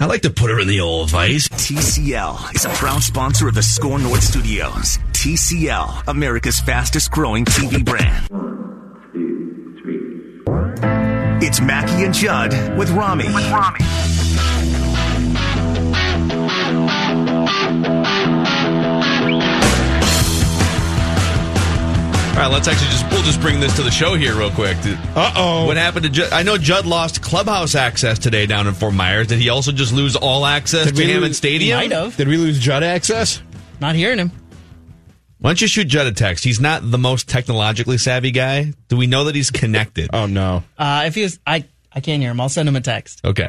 I like to put her in the old vice. TCL is a proud sponsor of the SKOR North Studios. TCL, America's fastest growing TV brand. One, two, three. It's Mackey and Judd with Rami. With Rami. All right, let's actually just we'll just bring this to the show here real quick. Uh oh. What happened to Judd? I know Judd lost clubhouse access today down in Fort Myers. Did he also just lose all access Did to we Hammond lose- Stadium? Might have. Did we lose Judd access? Not hearing him. Why don't you shoot Judd a text? He's not the most technologically savvy guy. Do we know that he's connected? Oh no. Uh, if he's, I, I can't hear him. I'll send him a text. Okay.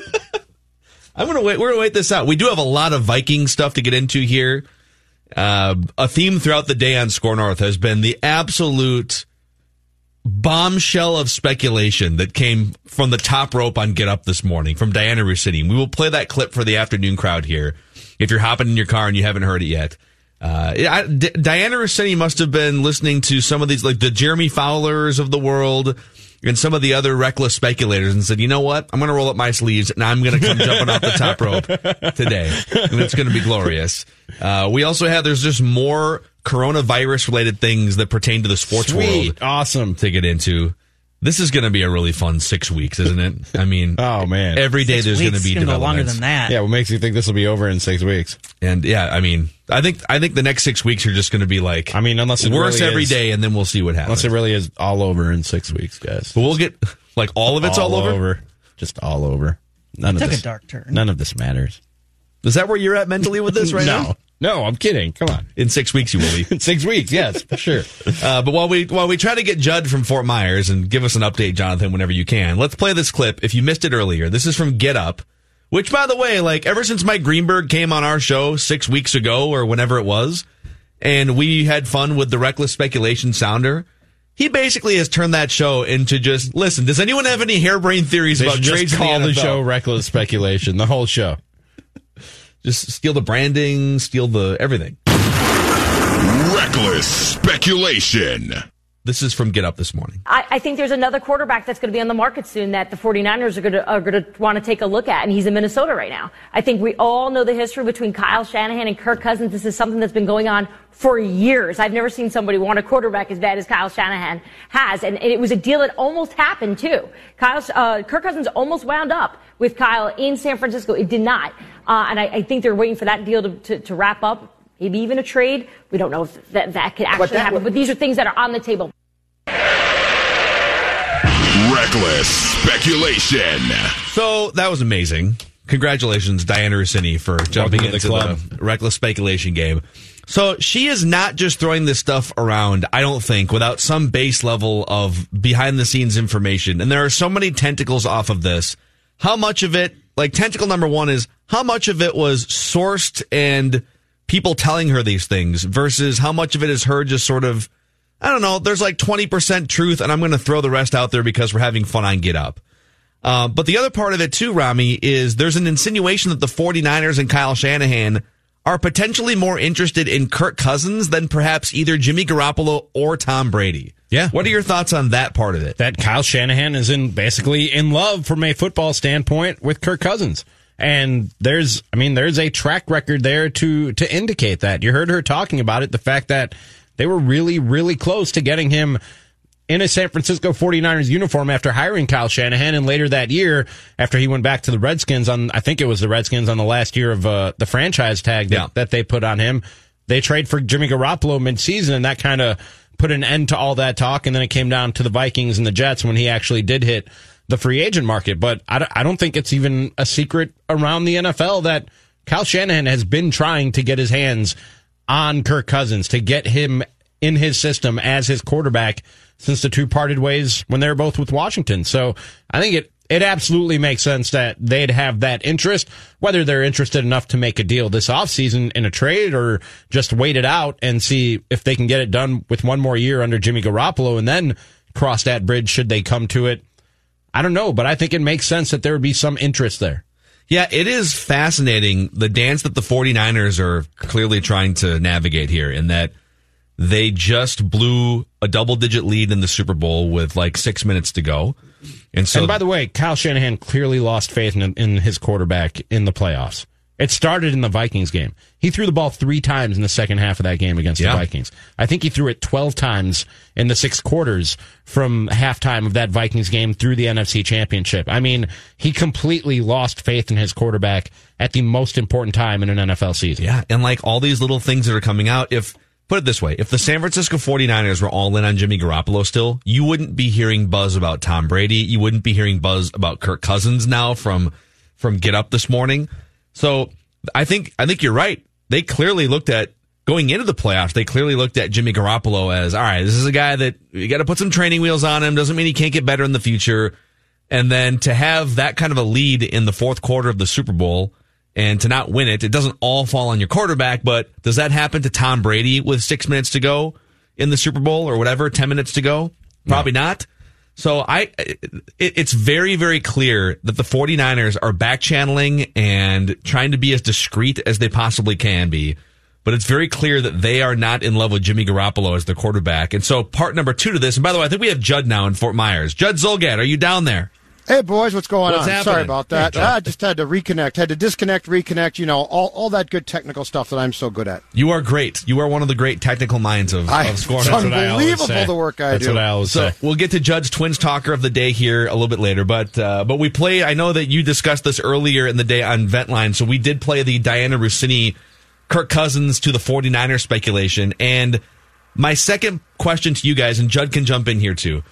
I'm gonna wait. We're gonna wait this out. We do have a lot of Viking stuff to get into here. Uh, a theme throughout the day on SKOR North has been the absolute bombshell of speculation that came from the top rope on Get Up this morning from Dianna Russini. We will play that clip for the afternoon crowd here. If you're hopping in your car and you haven't heard it yet, uh, I, D- Dianna Russini must have been listening to some of these, like the Jeremy Fowlers of the world and some of the other reckless speculators and said, you know what? I'm going to roll up my sleeves and I'm going to come jumping off the top rope today. And it's going to be glorious. Uh, we also have, there's just more coronavirus related things that pertain to the sports world Awesome. to get into. This is going to be a really fun six weeks, isn't it? I mean, Oh man. every day there's going to Weeks be can go longer than that. yeah, what makes you think this will be over in six weeks? And yeah, I mean, I think I think the next six weeks are just going to be like, I mean, unless it worse really every is- day, and then we'll see what happens. Unless it really is all over in six weeks, guys. but we'll get like all of it's all, over. Just all over. None of Took a dark turn. None of this matters. Is that where you're at mentally with this right no. now? No, no, I'm kidding. Come on. In six weeks, you will be. In six weeks, yes, for sure. Uh, but while we while we try to get Judd from Fort Myers and give us an update, Jonathan, whenever you can, let's play this clip. If you missed it earlier, this is from Get Up, which, by the way, like ever since Mike Greenberg came on our show six weeks ago or whenever it was, and we had fun with the reckless speculation sounder. He basically has turned that show into just listen. Does anyone have any harebrained theories They about trades call the, NFL? show reckless speculation. The whole show. Just steal the branding, steal the everything. Reckless speculation. This is from Get Up this morning. I, I think there's another quarterback that's going to be on the market soon that the 49ers are going to, are going to want to take a look at, and he's in Minnesota right now. I think we all know the history between Kyle Shanahan and Kirk Cousins. This is something that's been going on for years. I've never seen somebody want a quarterback as bad as Kyle Shanahan has, and, and it was a deal that almost happened too. Kyle, uh, Kirk Cousins almost wound up with Kyle in San Francisco. It did not, uh, and I, I think they're waiting for that deal to, to, to wrap up. Maybe even a trade. We don't know if that, that could actually that happen, would- but these are things that are on the table. Reckless speculation. So that was amazing. Congratulations, Dianna Russini, for jumping to the into club. the reckless speculation game. So she is not just throwing this stuff around, I don't think, without some base level of behind the scenes information. And there are so many tentacles off of this. How much of it, like tentacle number one is how much of it was sourced and people telling her these things versus how much of it is her just sort of, I don't know, there's like 20% truth and I'm going to throw the rest out there because we're having fun on Get Up. Uh, but the other part of it too, Rami, is there's an insinuation that the 49ers and Kyle Shanahan are potentially more interested in Kirk Cousins than perhaps either Jimmy Garoppolo or Tom Brady. Yeah. What are your thoughts on that part of it? that Kyle Shanahan is in basically in love from a football standpoint with Kirk Cousins. And there's I mean there's a track record there to to indicate that. You heard her talking about it, the fact that they were really really close to getting him in a San Francisco 49ers uniform after hiring Kyle Shanahan and later that year after he went back to the Redskins on I think it was the Redskins on the last year of uh, the franchise tag that, Yeah. that they put on him they trade for Jimmy Garoppolo midseason, and that kind of put an end to all that talk. And then it came down to the Vikings and the Jets when he actually did hit the free agent market. But I, I don't think it's even a secret around the NFL that Kyle Shanahan has been trying to get his hands on Kirk Cousins to get him in his system as his quarterback since the two parted ways when they were both with Washington. So I think it it absolutely makes sense that they'd have that interest, whether they're interested enough to make a deal this offseason in a trade or just wait it out and see if they can get it done with one more year under Jimmy Garoppolo and then cross that bridge should they come to it. I don't know, but I think it makes sense that there would be some interest there. Yeah, it is fascinating the dance that the 49ers are clearly trying to navigate here in that they just blew a double digit lead in the Super Bowl with like six minutes to go. And so, and by the way, Kyle Shanahan clearly lost faith in, in his quarterback in the playoffs. It started in the Vikings game. He threw the ball three times in the second half of that game against Yeah. the Vikings. I think he threw it 12 times in the six quarters from halftime of that Vikings game through the NFC championship. I mean, he completely lost faith in his quarterback at the most important time in an NFL season. yeah, and like all these little things that are coming out, if put it this way, if the San Francisco 49ers were all in on Jimmy Garoppolo still, you wouldn't be hearing buzz about Tom Brady. You wouldn't be hearing buzz about Kirk Cousins now from from Get Up this morning. So I think I think you're right. They clearly looked at going into the playoffs. They clearly looked at Jimmy Garoppolo as all right. This is a guy that you got to put some training wheels on him. Doesn't mean he can't get better in the future. And then to have that kind of a lead in the fourth quarter of the Super Bowl and to not win it, it doesn't all fall on your quarterback. But does that happen to Tom Brady with six minutes to go in the Super Bowl or whatever, ten minutes to go? Probably not. So I, it, it's very, very clear that the 49ers are back channeling and trying to be as discreet as they possibly can be. But it's very clear that they are not in love with Jimmy Garoppolo as their quarterback. And so part number two to this, and by the way, I think we have Judd now in Fort Myers. Judd Zulgad, are you down there? Hey boys, what's going What's on? happening? Sorry about that. I just had to reconnect, had to disconnect, reconnect. You know, all, all that good technical stuff that I'm so good at. You are great. You are one of the great technical minds of, I- of scoring. it's That's unbelievable the work I That's do. what I always So say. we'll get to Judge Twins talker of the day here a little bit later, but uh, but we play. I know that you discussed this earlier in the day on Ventline, so we did play the Dianna Russini, Kirk Cousins to the 49er speculation. And my second question to you guys, and Judd can jump in here too.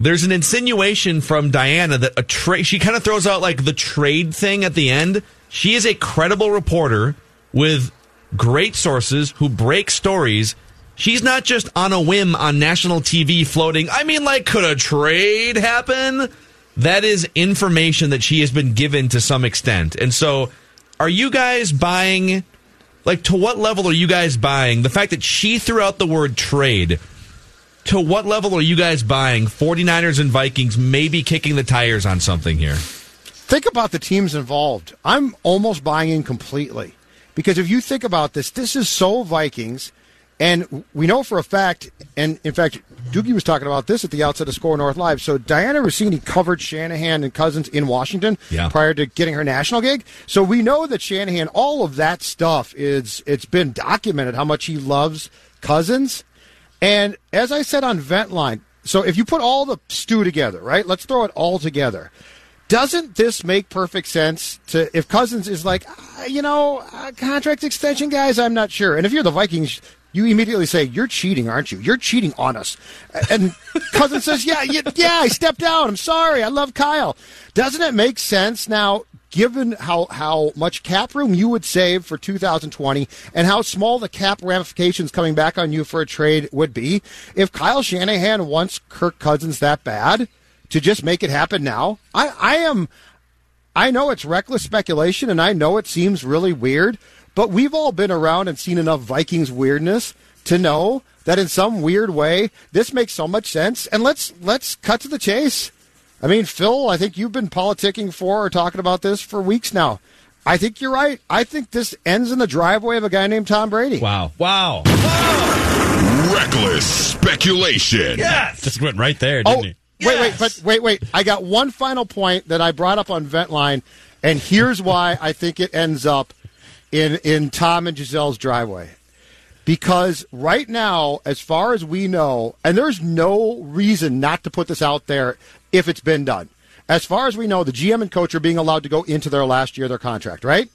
There's an insinuation from Dianna that a trade. She kind of throws out like the trade thing at the end. She is a credible reporter with great sources who break stories. She's not just on a whim on national TV floating. I mean, like, could a trade happen? That is information that she has been given to some extent. And so, are you guys buying? Like, to what level are you guys buying the fact that she threw out the word trade? To what level are you guys buying 49ers and Vikings maybe kicking the tires on something here? Think about the teams involved. I'm almost buying in completely. Because if you think about this, this is so Vikings. And we know for a fact, and in fact, Doogie was talking about this at the outset of SKOR North Live. So Dianna Russini covered Shanahan and Cousins in Washington Yeah. prior to getting her national gig. So we know that Shanahan, all of that stuff is it's been documented how much he loves Cousins. And as I said on Ventline, so if you put all the stew together, right? Let's throw it all together. Doesn't this make perfect sense to if Cousins is like, "Ah, you know, uh, contract extension, guys? I'm not sure. And if you're the Vikings, you immediately say, "You're cheating, aren't you? You're cheating on us." And Cousins says, "Yeah, yeah, yeah, I stepped out. I'm sorry. I love Kyle." Doesn't it make sense now? Given how, how much cap room you would save for 2020 and how small the cap ramifications coming back on you for a trade would be, if Kyle Shanahan wants Kirk Cousins that bad, to just make it happen now. I, I am I know it's reckless speculation and I know it seems really weird, but we've all been around and seen enough Vikings weirdness to know that in some weird way this makes so much sense. And let's let's cut to the chase. I mean, Phil, I think you've been politicking for or talking about this for weeks now. I think you're right. I think this ends in the driveway of a guy named Tom Brady. Wow. Wow. Reckless speculation. Yes. Just went right there, oh, didn't Oh, he? wait, wait, but wait, wait. I got one final point that I brought up on Ventline, and here's why I think it ends up in in Tom and Gisele's driveway. Because right now, as far as we know, and there's no reason not to put this out there if it's been done. As far as we know, the GM and coach are being allowed to go into their last year of their contract, right?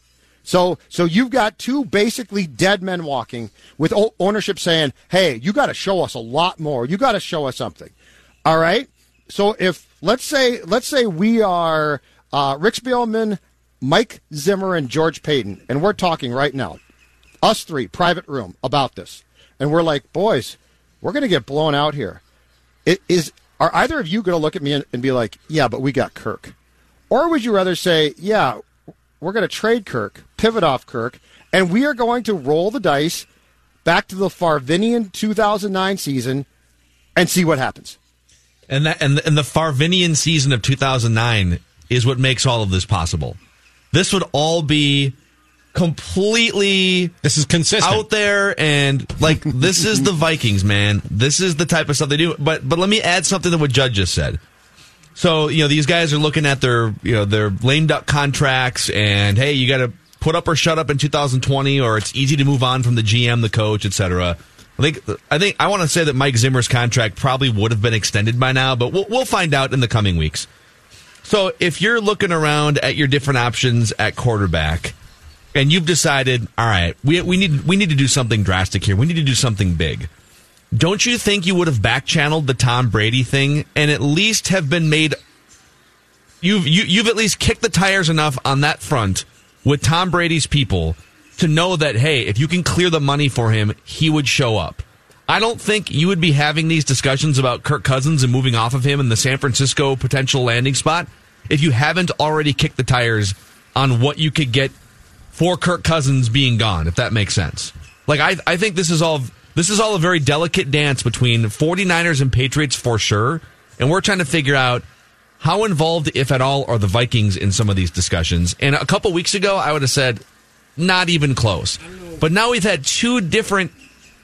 So, so you've got two basically dead men walking with ownership saying, "Hey, you got to show us a lot more. You got to show us something." All right. So if let's say let's say we are uh, Rick Spielman, Mike Zimmer, and George Paton, and we're talking right now, us three, private room, about this, and we're like, boys, we're going to get blown out here. It is are either of you going to look at me and, and be like, yeah, but we got Kirk, or would you rather say, yeah, we're going to trade Kirk, pivot off Kirk, and we are going to roll the dice back to the Farvinian 2009 season and see what happens. And that and, and the Farvinian season of 2009 is what makes all of this possible. This would all be completely this is consistent out there and like this is the Vikings, man. This is the type of stuff they do. But but let me add something to what Judd just said. So, you know, these guys are looking at their, you know, their lame duck contracts and hey, you got to put up or shut up in 2020 or it's easy to move on from the GM, the coach, etc. I think I think I want to say that Mike Zimmer's contract probably would have been extended by now, but we'll we'll find out in the coming weeks. So, if you're looking around at your different options at quarterback and you've decided, all right, we we need we need to do something drastic here. We need to do something big don't you think you would have back channeled the Tom Brady thing and at least have been made you've you, you've at least kicked the tires enough on that front with Tom Brady's people to know that hey, if you can clear the money for him, he would show up. I don't think you would be having these discussions about Kirk Cousins and moving off of him in the San Francisco potential landing spot if you haven't already kicked the tires on what you could get for Kirk Cousins being gone, if that makes sense. Like I I think this is all this is all a very delicate dance between 49ers and Patriots for sure. And we're trying to figure out how involved, if at all, are the Vikings in some of these discussions. And a couple weeks ago, I would have said not even close. But now we've had two different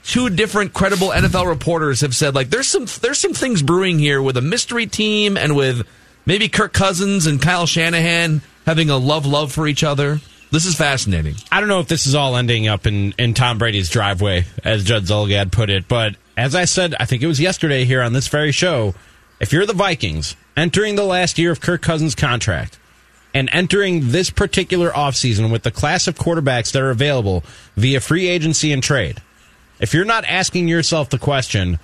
two different credible NFL reporters have said like there's some there's some things brewing here with a mystery team and with maybe Kirk Cousins and Kyle Shanahan having a love love for each other. This is fascinating. I don't know if this is all ending up in, in Tom Brady's driveway, as Judd Zulgad put it, but as I said, I think it was yesterday here on this very show, if you're the Vikings entering the last year of Kirk Cousins' contract and entering this particular offseason with the class of quarterbacks that are available via free agency and trade, if you're not asking yourself the question,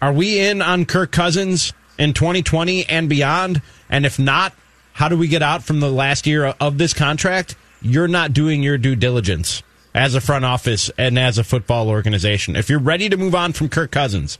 are we in on Kirk Cousins in 2020 and beyond? And if not, how do we get out from the last year of this contract? You're not doing your due diligence as a front office and as a football organization. If you're ready to move on from Kirk Cousins,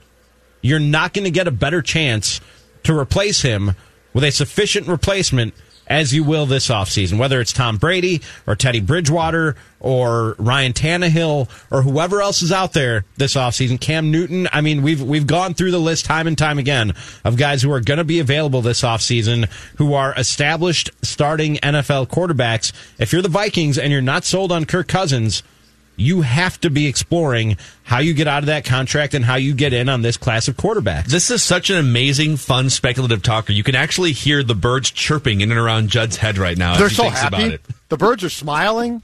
you're not going to get a better chance to replace him with a sufficient replacement as you will this offseason, whether it's Tom Brady or Teddy Bridgewater or Ryan Tannehill or whoever else is out there this offseason. Cam Newton. I mean, we've we've gone through the list time and time again of guys who are going to be available this offseason who are established starting NFL quarterbacks. If you're the Vikings and you're not sold on Kirk Cousins, you have to be exploring how you get out of that contract and how you get in on this class of quarterbacks. This is such an amazing, fun, speculative talker. You can actually hear the birds chirping in and around Judd's head right now. They're so happy. The birds are smiling.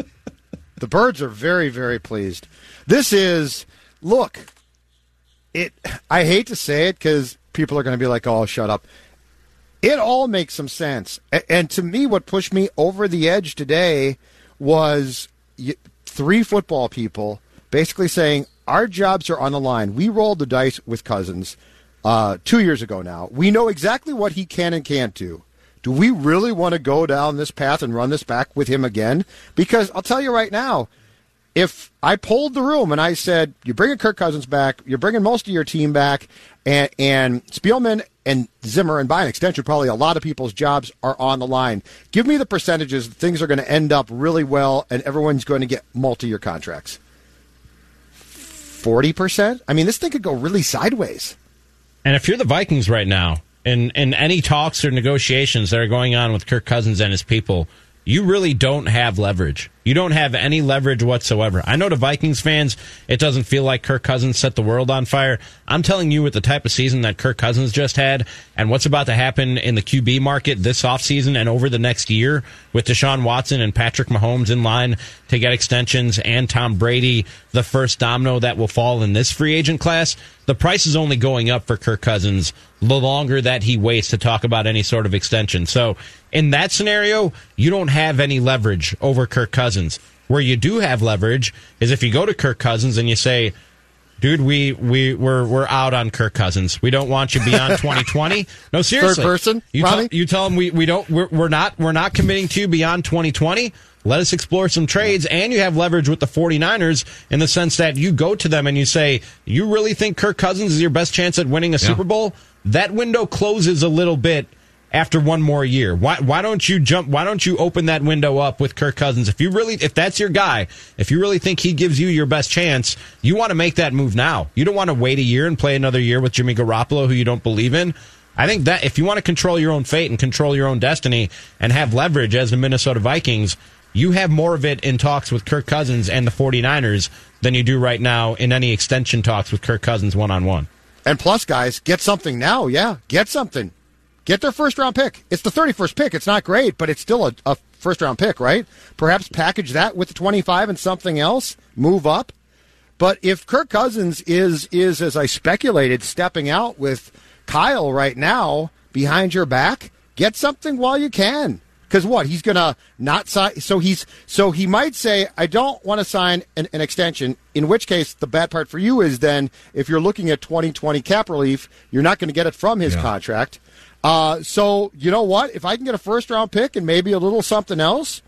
the birds are very, very pleased. This is look. It. I hate to say it because people are going to be like, "Oh, shut up." It all makes some sense. And to me, what pushed me over the edge today was three football people basically saying our jobs are on the line. We rolled the dice with Cousins uh, two years ago now. We know exactly what he can and can't do. Do we really want to go down this path and run this back with him again? Because I'll tell you right now, if I polled the room and I said, you're bringing Kirk Cousins back, you're bringing most of your team back, and, and Spielman and Zimmer, and by an extension, probably a lot of people's jobs are on the line. Give me the percentages. Things are going to end up really well, and everyone's going to get multi-year contracts. Forty percent. I mean, this thing could go really sideways. And if you're the Vikings right now, in in any talks or negotiations that are going on with Kirk Cousins and his people, you really don't have leverage. You don't have any leverage whatsoever. I know to Vikings fans, it doesn't feel like Kirk Cousins set the world on fire. I'm telling you, with the type of season that Kirk Cousins just had and what's about to happen in the QB market this offseason and over the next year with Deshaun Watson and Patrick Mahomes in line to get extensions and Tom Brady, the first domino that will fall in this free agent class, the price is only going up for Kirk Cousins the longer that he waits to talk about any sort of extension. So in that scenario, you don't have any leverage over Kirk Cousins. Where you do have leverage is if you go to Kirk Cousins and you say, dude, we we we're we're out on Kirk Cousins. We don't want you beyond 2020. No, seriously. Third person, You Ronnie? tell, you tell them we, we don't we're, we're not we're not committing to you beyond 2020. Let us explore some trades and you have leverage with the 49ers in the sense that you go to them and you say, "You really think Kirk Cousins is your best chance at winning a Super Bowl?" That window closes a little bit after one more year. Why why don't you jump why don't you open that window up with Kirk Cousins? If you really if that's your guy, if you really think he gives you your best chance, you want to make that move now. You don't want to wait a year and play another year with Jimmy Garoppolo who you don't believe in. I think that if you want to control your own fate and control your own destiny and have leverage as the Minnesota Vikings, you have more of it in talks with Kirk Cousins and the 49ers than you do right now in any extension talks with Kirk Cousins one on one. And plus, guys, get something now. Yeah, get something. Get their first round pick. It's the 31st pick. It's not great, but it's still a, a first round pick, right? Perhaps package that with the 25 and something else, move up. But if Kirk Cousins is is as I speculated stepping out with Kyle right now behind your back, get something while you can. Because what he's gonna not sign, so he's so he might say, "I don't want to sign an, an extension." In which case, the bad part for you is then if you're looking at 2020 cap relief, you're not going to get it from his contract. Uh, so you know what? If I can get a first round pick and maybe a little something else,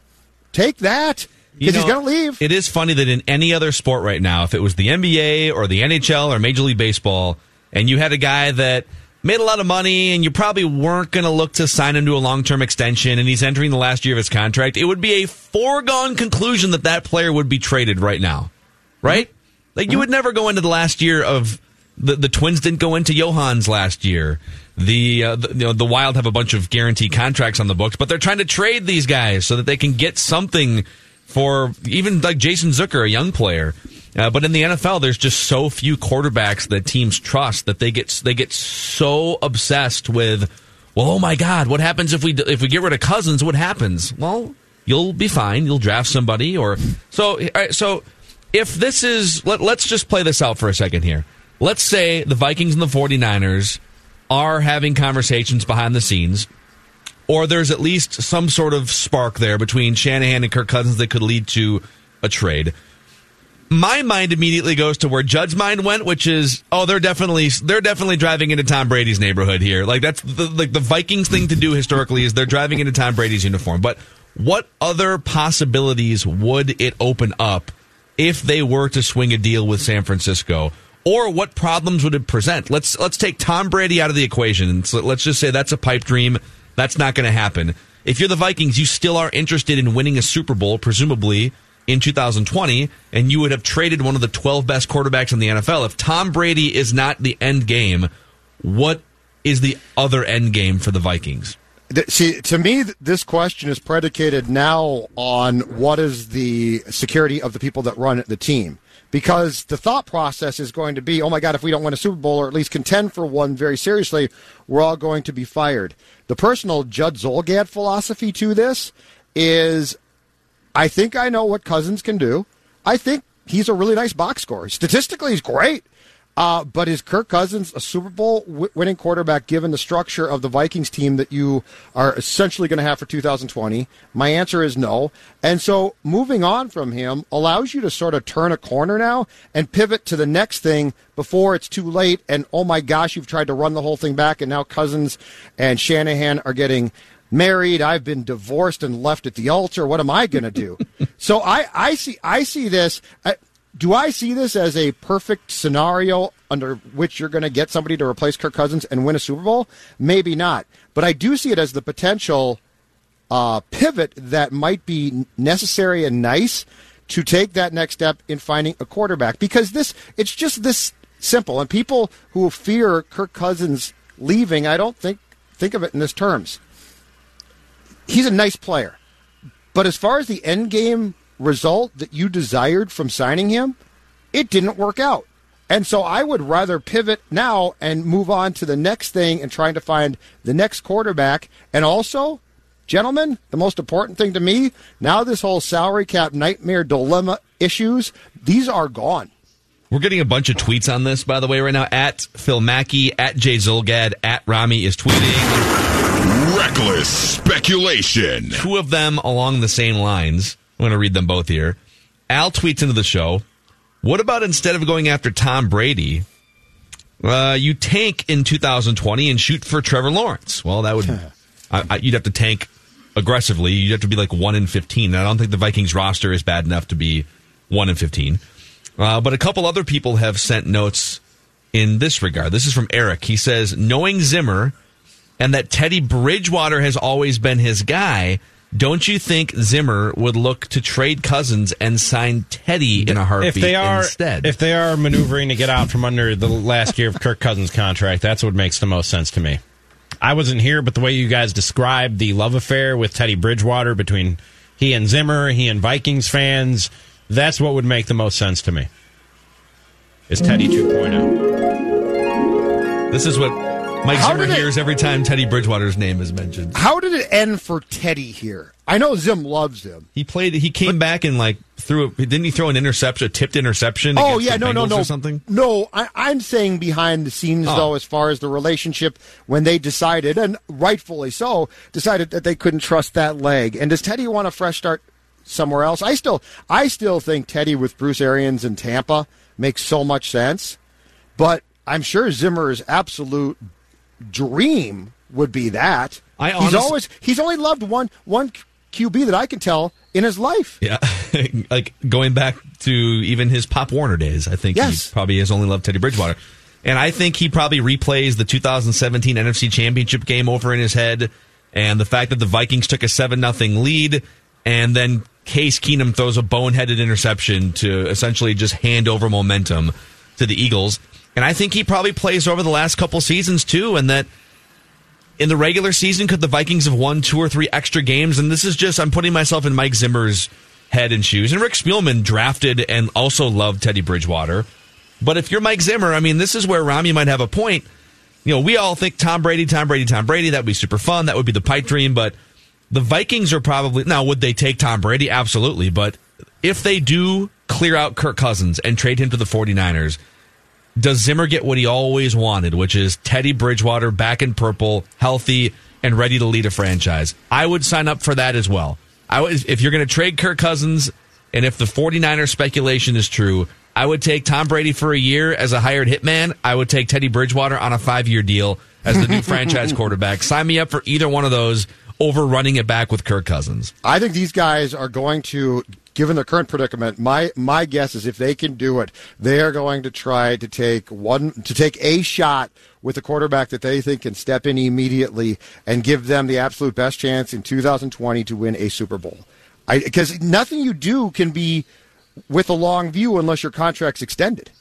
take that because he's going to leave. It is funny that in any other sport right now, if it was the NBA or the NHL or Major League Baseball, and you had a guy that made a lot of money and you probably weren't going to look to sign him to a long term extension and he's entering the last year of his contract, it would be a foregone conclusion that that player would be traded right now. Right? Like you would never go into the last year of the the Twins didn't go into Johans last year. The, uh, the you know the Wild have a bunch of guaranteed contracts on the books, but they're trying to trade these guys so that they can get something for even like Jason Zucker, a young player. Uh, but in the NFL, there's just so few quarterbacks that teams trust that they get they get so obsessed with. Well, oh my God, what happens if we if we get rid of Cousins? What happens? Well, you'll be fine. You'll draft somebody, or so. right, so if this is let, let's just play this out for a second here. Let's say the Vikings and the 49ers are having conversations behind the scenes or there's at least some sort of spark there between Shanahan and Kirk Cousins that could lead to a trade. My mind immediately goes to where Judd's mind went, which is, oh, they're definitely they're definitely driving into Tom Brady's neighborhood here. Like that's the like the Vikings thing to do historically is they're driving into Tom Brady's uniform. But what other possibilities would it open up if they were to swing a deal with San Francisco? Or what problems would it present? Let's let's take Tom Brady out of the equation. So let's just say that's a pipe dream. That's not going to happen. If you're the Vikings, you still are interested in winning a Super Bowl, presumably in 2020, and you would have traded one of the 12 best quarterbacks in the NFL. If Tom Brady is not the end game, what is the other end game for the Vikings? See, to me, this question is predicated now on what is the security of the people that run the team. Because the thought process is going to be, oh my God, if we don't win a Super Bowl or at least contend for one very seriously, we're all going to be fired. The personal Judd Zulgad philosophy to this is I think I know what Cousins can do. I think he's a really nice box scorer. Statistically, he's great. Uh, but is Kirk Cousins a Super Bowl w- winning quarterback given the structure of the Vikings team that you are essentially going to have for 2020? My answer is no. And so moving on from him allows you to sort of turn a corner now and pivot to the next thing before it's too late. And oh my gosh, you've tried to run the whole thing back, and now Cousins and Shanahan are getting married i've been divorced and left at the altar what am i going to do so i i see i see this I, do i see this as a perfect scenario under which you're going to get somebody to replace kirk cousins and win a super bowl? Maybe not. But i do see it as the potential uh, pivot that might be necessary and nice to take that next step in finding a quarterback. Because this it's just this simple and people who fear kirk cousins leaving i don't think think of it in this terms. He's a nice player. But as far as the end game result that you desired from signing him, it didn't work out. And so I would rather pivot now and move on to the next thing and trying to find the next quarterback. And also, gentlemen, the most important thing to me now, this whole salary cap nightmare dilemma issues, these are gone. We're getting a bunch of tweets on this, by the way, right now. At Phil Mackey, at Jay Zulgad, at Rami is tweeting. Reckless speculation. Two of them along the same lines. I'm going to read them both here. Al tweets into the show, "What about instead of going after Tom Brady, uh, you tank in 2020 and shoot for Trevor Lawrence?" Well, that would I, I, you'd have to tank aggressively. You'd have to be like one in 15. I don't think the Vikings roster is bad enough to be one in 15. Uh, but a couple other people have sent notes in this regard. This is from Eric. He says, knowing Zimmer and that Teddy Bridgewater has always been his guy, don't you think Zimmer would look to trade Cousins and sign Teddy in a heartbeat if they are instead? if they are maneuvering to get out from under the last year of Kirk Cousins' contract, that's what makes the most sense to me. I wasn't here, but the way you guys described the love affair with Teddy Bridgewater between he and Zimmer, he and Vikings fans, that's what would make the most sense to me. Is Teddy oh? 2.0. This is what Mike How Zimmer did it- hears every time Teddy Bridgewater's name is mentioned. How did it end for Teddy here? I know Zim loves him. He played. He came back and like threw. A, didn't he throw an interception, a tipped interception? Oh yeah, the no, no, no, or something. No, I, I'm saying behind the scenes Oh. though, as far as the relationship when they decided, and rightfully so, decided that they couldn't trust that leg. And does Teddy want a fresh start somewhere else? I still, I still think Teddy with Bruce Arians in Tampa makes so much sense. But I'm sure Zimmer is absolute dream would be that. I he's always he's only loved one one QB that I can tell in his life. Yeah, like going back to even his Pop Warner days. I think Yes. he probably has only loved Teddy Bridgewater, and I think he probably replays the 2017 NFC Championship game over in his head, and the fact that the Vikings took a seven nothing lead, and then Case Keenum throws a boneheaded interception to essentially just hand over momentum to the Eagles, and I think he probably plays over the last couple seasons too, and that in the regular season, could the Vikings have won two or three extra games? And this is just, I'm putting myself in Mike Zimmer's head and shoes. And Rick Spielman drafted and also loved Teddy Bridgewater. But if you're Mike Zimmer, I mean, this is where Rami might have a point. You know, we all think Tom Brady, Tom Brady, Tom Brady. That would be super fun. That would be the pipe dream. But the Vikings are probably, now, would they take Tom Brady? Absolutely. But if they do clear out Kirk Cousins and trade him to the 49ers, does Zimmer get what he always wanted, which is Teddy Bridgewater back in purple, healthy, and ready to lead a franchise? I would sign up for that as well. I would, if you're going to trade Kirk Cousins, and if the 49er speculation is true, I would take Tom Brady for a year as a hired hitman. I would take Teddy Bridgewater on a five year deal as the new franchise quarterback. Sign me up for either one of those over running it back with Kirk Cousins. I think these guys are going to, given their current predicament, my my guess is if they can do it, they are going to try to take one to take a shot with a quarterback that they think can step in immediately and give them the absolute best chance in 2020 to win a Super Bowl. Because nothing you do can be with a long view unless your contract's extended.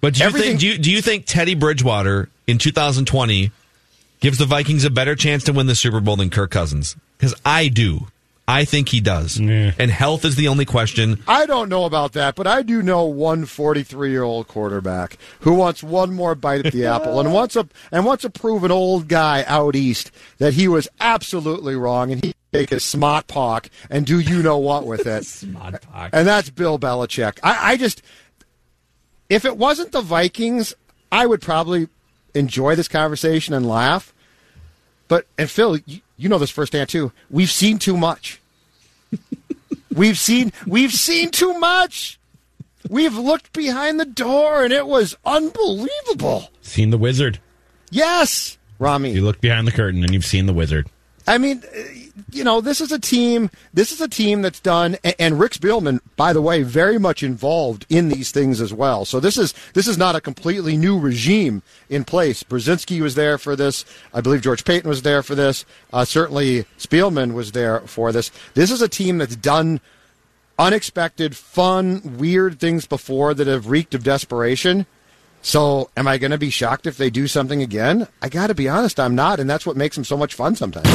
But do you think do you, do you think Teddy Bridgewater in 2020 gives the Vikings a better chance to win the Super Bowl than Kirk Cousins? Because I do. I think he does. And health is the only question. I don't know about that, but I do know one 43 year old quarterback who wants one more bite at the apple and wants a and wants to prove an old guy out east that he was absolutely wrong and he take his smart pock and do you know what with it. Smart pock. And that's Bill Belichick. I, I just if it wasn't the Vikings, I would probably enjoy this conversation and laugh. But and Phil, you, you know this firsthand too. We've seen too much. we've seen we've seen too much. We've looked behind the door and it was unbelievable. Seen the wizard. Yes, Rami. You look behind the curtain and you've seen the wizard. I mean, you know, this is a team. This is a team that's done, and, and Rick Spielman, by the way, very much involved in these things as well. So this is this is not a completely new regime in place. Brzezinski was there for this. I believe George Paton was there for this. Uh, certainly, Spielman was there for this. This is a team that's done unexpected, fun, weird things before that have reeked of desperation. So, am I going to be shocked if they do something again? I got to be honest, I'm not, and that's what makes them so much fun sometimes.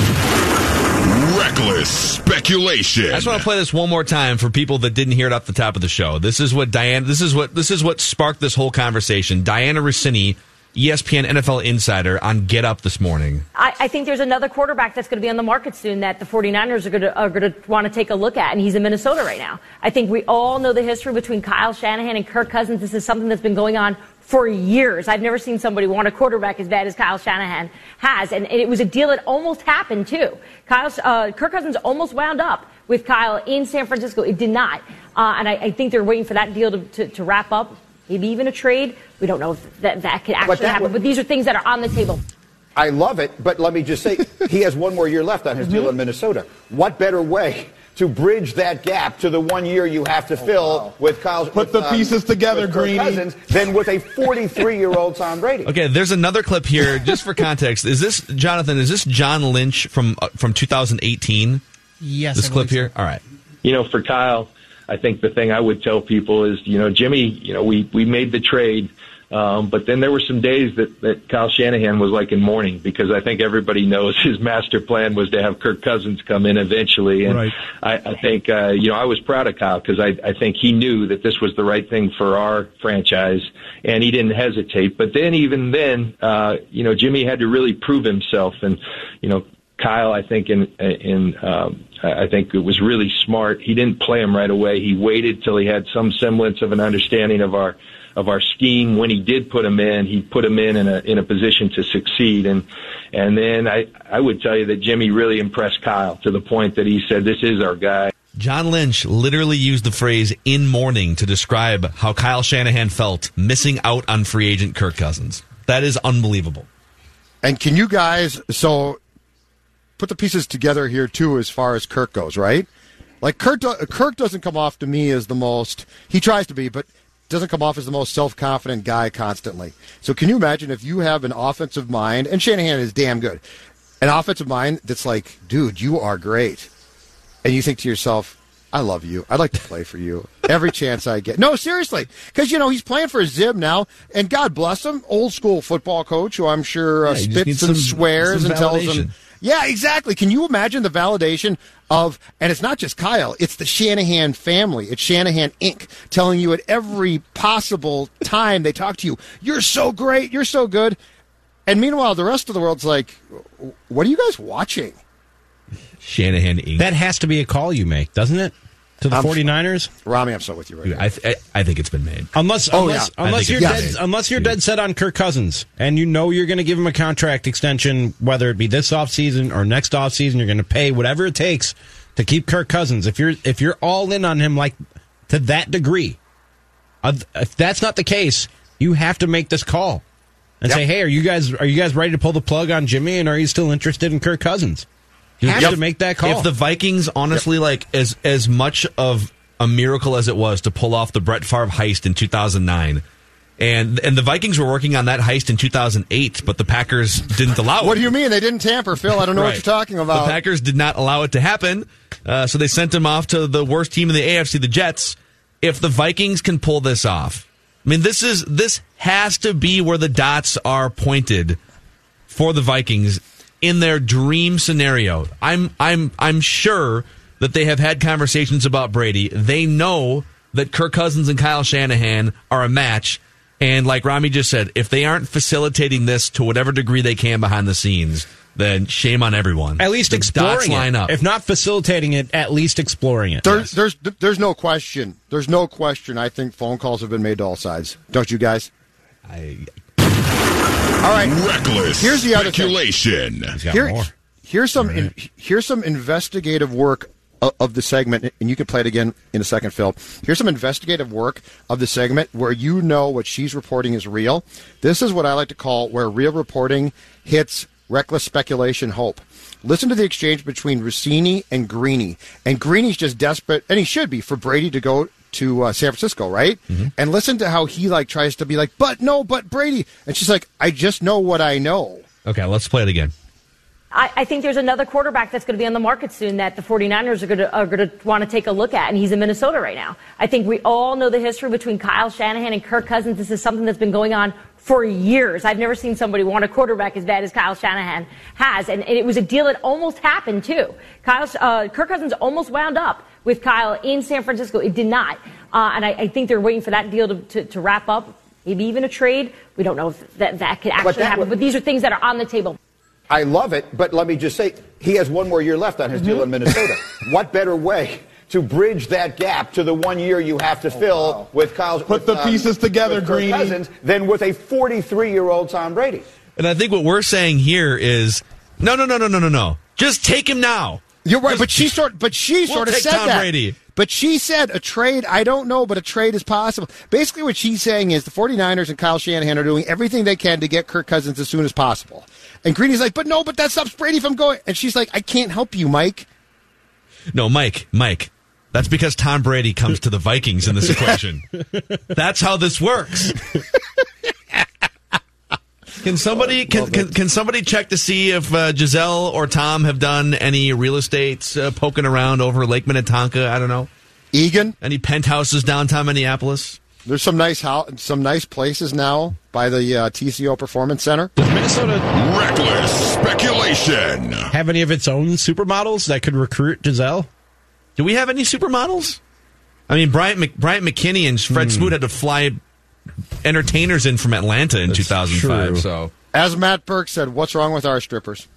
Reckless speculation. I just want to play this one more time for people that didn't hear it off the top of the show. This is what Dianna. This is what this is what sparked this whole conversation. Dianna Russini, ESPN NFL insider, on Get Up this morning. I, I think there's another quarterback that's going to be on the market soon that the 49ers are going to, are going to want to take a look at, and he's in Minnesota right now. I think we all know the history between Kyle Shanahan and Kirk Cousins. This is something that's been going on for years. I've never seen somebody want a quarterback as bad as Kyle Shanahan has, and, it was a deal that almost happened too. Kyle, uh, Kirk Cousins almost wound up with Kyle in San Francisco. It did not. Uh, and I, I think they're waiting for that deal to, to, to wrap up, maybe even a trade. We don't know if that, that could actually that happen, would- but these are things that are on the table. I love it, but let me just say, he has one more year left on his deal in Minnesota. What better way to bridge that gap to the one year you have to fill with Kyle? Put with, um, pieces together, with Greeny. Cousins than with a 43-year-old Tom Brady. Okay, there's another clip here, just for context. Is this Jonathan? Is this John Lynch from uh, from 2018? Yes, This I clip believe so. here. All right. you know, for Kyle, I think the thing I would tell people is, you know, Jimmy, you know, we we made the trade, um, but then there were some days that that Kyle Shanahan was like in mourning because I think everybody knows his master plan was to have Kirk Cousins come in eventually, and Right. I, I think uh, you know I was proud of Kyle because I I think he knew that this was the right thing for our franchise, and he didn't hesitate. But then even then, uh, you know, Jimmy had to really prove himself, and you know. Kyle, I think in in um, I think it was really smart. He didn't play him right away. He waited till he had some semblance of an understanding of our of our scheme. When he did put him in, he put him in in a in a position to succeed. And and then I I would tell you that Jimmy really impressed Kyle to the point that he said, "This is our guy." John Lynch literally used the phrase "in mourning" to describe how Kyle Shanahan felt missing out on free agent Kirk Cousins. That is unbelievable. And can you guys so put the pieces together here too as far as Kirk goes, right? Like Kirk, Kirk doesn't come off to me as the most. He tries to be, but doesn't come off as the most self-confident guy constantly. So can you imagine if you have an offensive mind, and Shanahan is damn good, an offensive mind that's like, dude, you are great, and you think to yourself, I love you. I'd like to play for you every chance I get. No, seriously, because you know he's playing for a Zib now, and God bless him, old school football coach who I'm sure uh, Yeah, you just need spits and some- swears some and tells him. Yeah, exactly. Can you imagine the validation of, and it's not just Kyle, it's the Shanahan family. It's Shanahan Inc. telling you at every possible time they talk to you, you're so great, you're so good. And meanwhile, the rest of the world's like, what are you guys watching? Shanahan Inc. That has to be a call you make, doesn't it? To the I'm- 49ers? Rami, I'm so with you right now. I, th- I think it's been made. Unless Oh, unless, yeah. Unless you're dead made. unless you're dead set on Kirk Cousins and you know you're going to give him a contract extension whether it be this offseason or next offseason you're going to pay whatever it takes to keep Kirk Cousins if you're if you're all in on him like to that degree uh, if that's not the case you have to make this call and Yep. say hey are you guys are you guys ready to pull the plug on Jimmy and are you still interested in Kirk Cousins you have Yep. to make that call If the Vikings, honestly, like as as much of a miracle as it was to pull off the Brett Favre heist in 2009, and and the Vikings were working on that heist in 2008, but the Packers didn't allow it. What do you mean? They didn't tamper, Phil. I don't know what you're talking about. The Packers did not allow it to happen, uh, so they sent him off to the worst team in the AFC, the Jets. If the Vikings can pull this off, I mean, this is this has to be where the dots are pointed for the Vikings in their dream scenario. I'm I'm I'm sure that they have had conversations about Brady. They know that Kirk Cousins and Kyle Shanahan are a match. And like Rami just said, if they aren't facilitating this to whatever degree they can behind the scenes, then shame on everyone. at least the dots exploring line it up. if not facilitating it at least exploring it There's, there's, there's no question. There's no question. I think phone calls have been made to all sides. Don't you guys? I, All right. Reckless Here's the other thing. speculation. Here, here's some in, here's some investigative work of, of the segment, and you can play it again in a second, Phil. Here's some investigative work of the segment where you know what she's reporting is real. This is what I like to call where real reporting hits reckless speculation hope. Listen to the exchange between Russini and Greeny, and Greeny's just desperate, and he should be for Brady to go to uh, San Francisco, right? And listen to how he like tries to be like, but no, but Brady, and she's like, I just know what I know. okay, let's play it again. I, I think there's another quarterback that's going to be on the market soon that the 49ers are going to, are going to want to take a look at, and he's in Minnesota right now. I think we all know the history between Kyle Shanahan and Kirk Cousins. This is something that's been going on for years. I've never seen somebody want a quarterback as bad as Kyle Shanahan has, and, and it was a deal that almost happened too. Kyle, uh, Kirk Cousins almost wound up with Kyle in San Francisco. It did not, uh, and I, I think they're waiting for that deal to, to, to wrap up. Maybe even a trade. We don't know if that, that could actually that happen, would- but these are things that are on the table. I love it, but let me just say, he has one more year left on his deal in Minnesota. what better way to bridge that gap to the one year you have to fill with Kyle's Put with, the pieces together, with Kirk Greeny. Cousins than with a 43 year old Tom Brady. And I think what we're saying here is no, no, no, no, no, no, no. Just take him now. You're right, but she sort, but she We'll sort of said Tom that. Brady. But she said a trade, I don't know, but a trade is possible. Basically, what she's saying is the 49ers and Kyle Shanahan are doing everything they can to get Kirk Cousins as soon as possible. And Greeny's like, but no, but that stops Brady from going. And she's like, I can't help you, Mike. No, Mike, Mike. That's because Tom Brady comes to the Vikings in this equation. That's how this works. Can somebody can, can, can somebody check to see if uh, Gisele or Tom have done any real estate uh, poking around over Lake Minnetonka? I don't know. Egan, any penthouses downtown Minneapolis? There's some nice house, some nice places now by the uh, TCO Performance Center. Does Minnesota Reckless speculation. have any of its own supermodels that could recruit Gisele? Do we have any supermodels? I mean, Bryant Mc, Bryant McKinnie and Fred Smoot had to fly entertainers in from Atlanta in 2005. true. So As Matt Birk said, what's wrong with our strippers?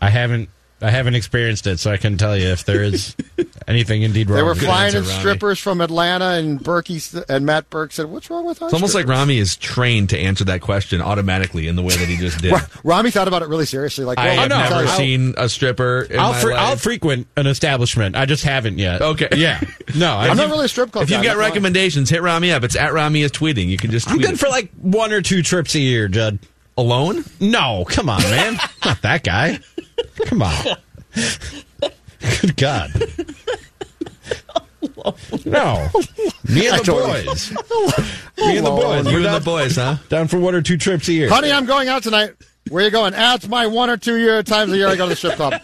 I haven't I haven't experienced it, so I can tell you if there is anything indeed wrong. They were flying in strippers from Atlanta, and Berkey s- and Matt Birk said, "What's wrong with our?" it's almost like strippers?" Rami is trained to answer that question automatically in the way that he just did. Ra- Rami thought about it really seriously. Like, I well, have I'll tell never you. seen a stripper. In I'll, my fre- life. I'll frequent an establishment. I just haven't yet. Okay. Yeah. No, I, I'm not really a strip club. If you've got that's why. recommendations, hit Rami up. It's at Rami is tweeting. You can just I'm good it. for like one or two trips a year, Judd. alone. No, come on, man. not that guy. Come on. Good God. No. Me and the boys. Me and the boys. You and the boys, huh? down for one or two trips a year. Honey, I'm going out tonight. Where you going? That's my one or two year times a year I go to the strip club.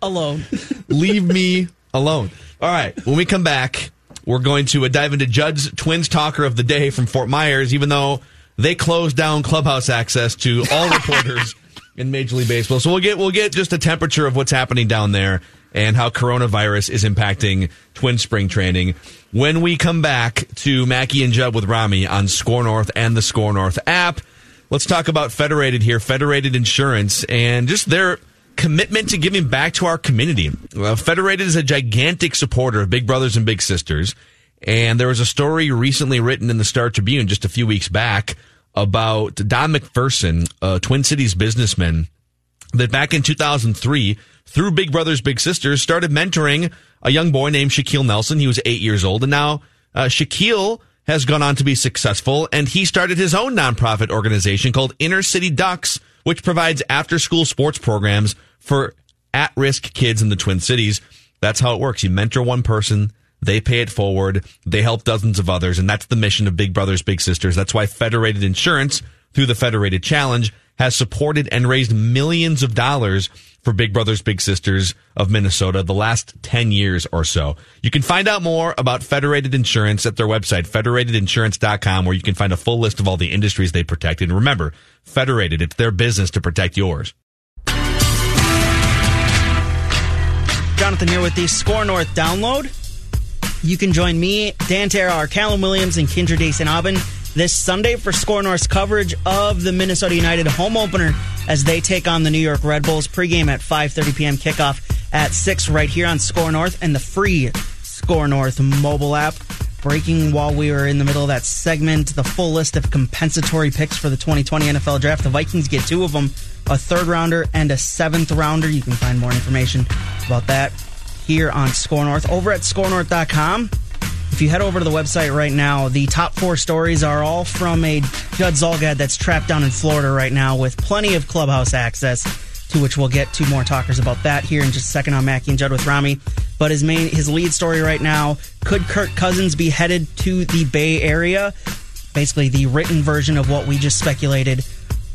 Alone. Leave me alone. All right. When we come back, we're going to uh, dive into Judd's Twins talker of the day from Fort Myers, even though they closed down clubhouse access to all reporters in Major League Baseball. So we'll get we'll get just a temperature of what's happening down there and how coronavirus is impacting Twin spring training. When we come back to Mackey and Judd with Rami on SKOR North and the SKOR North app, let's talk about Federated here, Federated Insurance, and just their commitment to giving back to our community. Uh, Federated is a gigantic supporter of Big Brothers and Big Sisters. And there was a story recently written in the Star Tribune just a few weeks back about Don McPherson, a Twin Cities businessman, that back in 2003, through Big Brothers Big Sisters, started mentoring a young boy named Shaquille Nelson. He was eight years old, and now uh, Shaquille has gone on to be successful, and he started his own nonprofit organization called Inner City Ducks, which provides after-school sports programs for at-risk kids in the Twin Cities. That's how it works. You mentor one person. They pay it forward. They help dozens of others. And that's the mission of Big Brothers Big Sisters. That's why Federated Insurance, through the Federated Challenge, has supported and raised millions of dollars for Big Brothers Big Sisters of Minnesota the last 10 years or so. You can find out more about Federated Insurance at their website, federatedinsurance.com, where you can find a full list of all the industries they protect. And remember, Federated, it's their business to protect yours. Jonathan here with the SKOR North download. You can join me, Dan Terra, Callum Williams, and Kendra Dason Aubin this Sunday for SKOR North's coverage of the Minnesota United home opener as they take on the New York Red Bulls. Pregame at 5:30 p.m. Kickoff at six right here on SKOR North and the free SKOR North mobile app. Breaking while we were in the middle of that segment, the full list of compensatory picks for the 2020 NFL Draft. The Vikings get two of them, a third rounder and a seventh rounder. You can find more information about that here on SKOR North over at skornorth.com. If you head over to the website right now, the top four stories are all from a Judd Zulgad that's trapped down in Florida right now with plenty of clubhouse access, to which we'll get two more talkers about that here in just a second on Mackey and Judd with Rami. But his main, his lead story right now, could Kirk Cousins be headed to the Bay Area? Basically, the written version of what we just speculated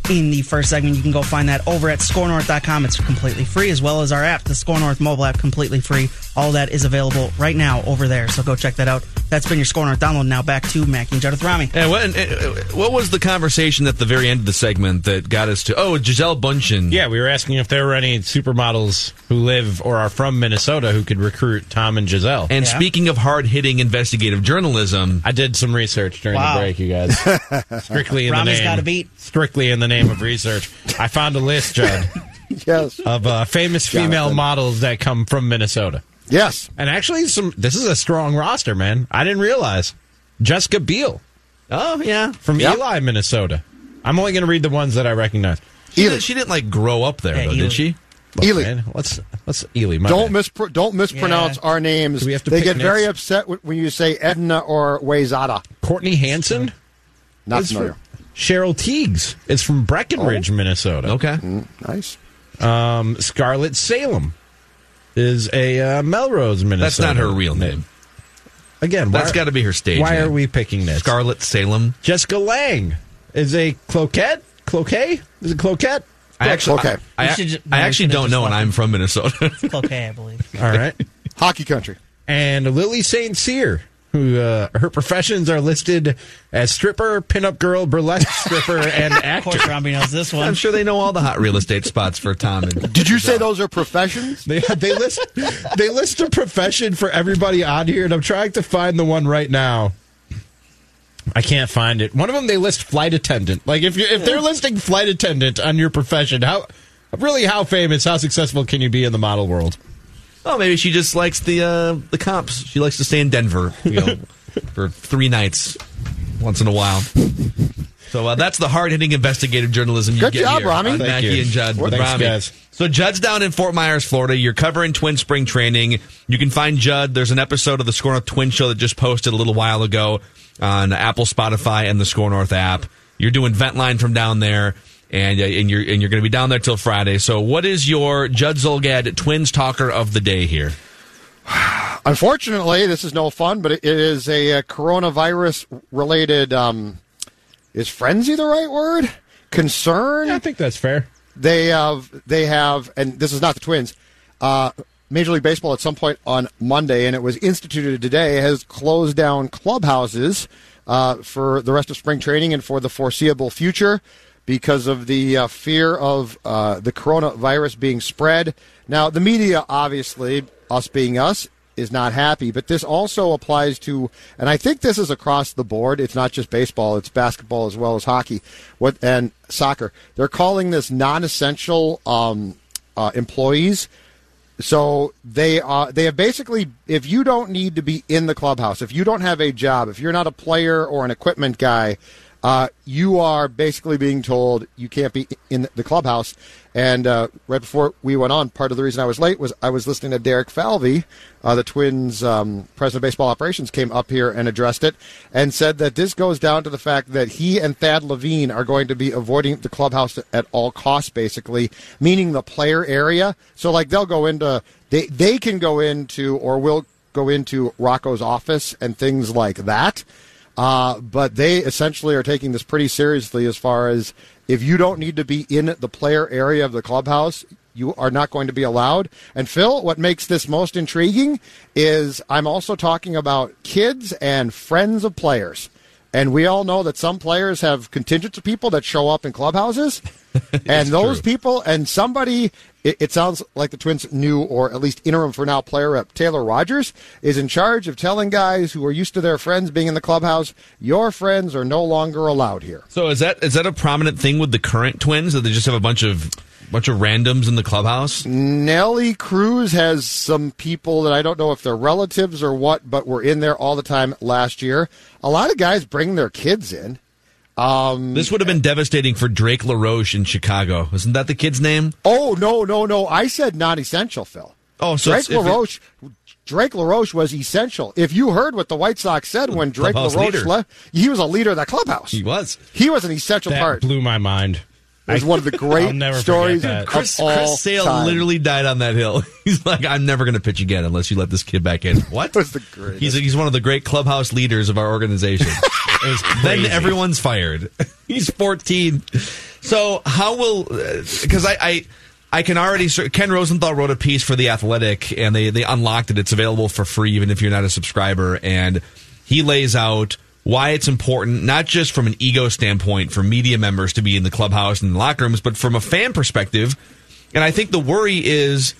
in the first segment. You can go find that over at skornorth.com. It's completely free, as well as our app, the SKOR North mobile app, completely free. All that is available right now over there. So go check that out. That's been your SKOR North download. Now back to Mackey and Judith Rami. And what, and, uh, what was the conversation at the very end of the segment that got us to, oh, Gisele Bundchen. Yeah, we were asking if there were any supermodels who live or are from Minnesota who could recruit Tom and Gisele. And speaking of hard hitting investigative journalism, I did some research during Wow. the break, you guys. Strictly in Rami's the name. got a beat. Strictly in the name of research. I found a list, Judd, Yes. of uh, famous female Jonathan. models that come from Minnesota. Yes. And actually, some this is a strong roster, man. I didn't realize. Jessica Biel oh, yeah. from Yep. Ely, Minnesota. I'm only going to read the ones that I recognize. She, Either. did, she didn't like grow up there, Yeah, though, Ely. did she? Look, Ely. man, let's let's Ely. my Don't bad. mispr- don't mispronounce Yeah. our names. Do we have to they pick get very upset when when you say Edna or Wayzata. Courtney Hansen. Not familiar. Cheryl Tiegs It's from Breckenridge, Minnesota. Okay. Nice. Um, Scarlett Salem is a uh, Melrose, Minnesota. That's not her real name. Again, That's why- got to be her stage Why name. are we picking this? Scarlett Salem. Jessica Lange is a cloquette. Cloquet? Is it cloquet? I actually, Okay. I, I, We should ju- I actually don't know, and I'm from Minnesota. Okay, I believe. All right. Hockey country. and Lily St. Cyr, who uh, her professions are listed as stripper, pinup girl, burlesque stripper, and Of actor. course, Robbie knows this one. I'm sure they know all the hot real estate spots for Tom. And Did you say those are professions? They they list they list a profession for everybody on here, and I'm trying to find the one right now. I can't find it. One of them they list flight attendant. Like if you if they're listing flight attendant on your profession, how really how famous, how successful can you be in the model world? Oh, maybe she just likes the uh, the comps. She likes to stay in Denver, you know, for three nights once in a while. So uh, that's the hard hitting investigative journalism you Good get job, here Rami. on Thank Mackey you. and Judd. Well, with thanks, Rami. guys. So Judd's down in Fort Myers, Florida. You're covering Twin Spring Training. You can find Judd. There's an episode of the SKOR North Twin Show that just posted a little while ago on Apple, Spotify, and the SKOR North app. You're doing vent line from down there, and uh, and you're and you're going to be down there till Friday. So what is your Judd Zulgad Twins talker of the day here? Unfortunately, this is no fun, but it is a, uh coronavirus related. Um, is frenzy the right word? Concern. Yeah, I think that's fair. They have, they have, and this is not the Twins. Uh, Major League Baseball at some point on Monday, and it was instituted today, has closed down clubhouses uh, for the rest of spring training and for the foreseeable future because of the uh, fear of uh, the coronavirus being spread. Now, the media, obviously, us being us, is not happy, but this also applies to, and I think this is across the board. It's not just baseball; it's basketball as well as hockey, what and soccer. They're calling this non-essential um, uh, employees. So they uh, they have basically, if you don't need to be in the clubhouse, if you don't have a job, if you're not a player or an equipment guy, uh, you are basically being told you can't be in the clubhouse. And uh, right before we went on, part of the reason I was late was I was listening to Derek Falvey, uh, the Twins um, president of baseball operations, came up here and addressed it and said that this goes down to the fact that he and Thad Levine are going to be avoiding the clubhouse at all costs, basically, meaning the player area. So like they'll go into they they can go into or will go into Rocco's office and things like that. Uh, but they essentially are taking this pretty seriously as far as if you don't need to be in the player area of the clubhouse, you are not going to be allowed. And Phil, what makes this most intriguing is I'm also talking about kids and friends of players. And we all know that some players have contingents of people that show up in clubhouses. and those people, and somebody, it, it sounds like the Twins' new or at least interim for now player rep, Taylor Rogers, is in charge of telling guys who are used to their friends being in the clubhouse, your friends are no longer allowed here. So is that is that a prominent thing with the current Twins that they just have a bunch of bunch of randoms in the clubhouse? Nelly Cruz has some people that I don't know if they're relatives or what, but were in there all the time last year. A lot of guys bring their kids in. Um, This would have been devastating for Drake LaRoche in Chicago. Isn't that the kid's name? oh no, no, no! I said non-essential, Phil. Oh, so Drake it's- if it- LaRoche. Drake LaRoche was essential. If you heard what the White Sox said when Drake Clubhouse LaRoche leader. left, he was a leader of that clubhouse. He was. He was an essential That part. blew my mind. It was one of the great never stories that. of Chris, all Chris Sale time. literally died on that hill. He's like, I'm never going to pitch again unless you let this kid back in. What? was the greatest. He's he's one of the great clubhouse leaders of our organization. Then everyone's fired. he's 14. So how will? Uh, because I. I I can already. Ken Rosenthal wrote a piece for the Athletic, and they they unlocked it. It's available for free, even if you're not a subscriber. And he lays out why it's important, not just from an ego standpoint for media members to be in the clubhouse and the locker rooms, but from a fan perspective. And I think the worry is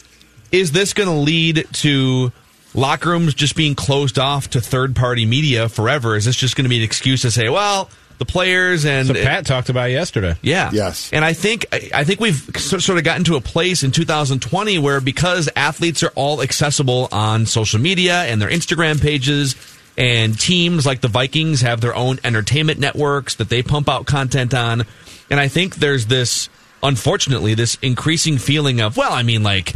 is this going to lead to locker rooms just being closed off to third party media forever? Is this just going to be an excuse to say, well, the players and So Pat talked about it yesterday. yeah. Yes. And I think I I think we've sort of gotten to a place in 2020 where because athletes are all accessible on social media and their Instagram pages and teams like the Vikings have their own entertainment networks that they pump out content on and I think there's this unfortunately, this increasing feeling of, well, I mean, like,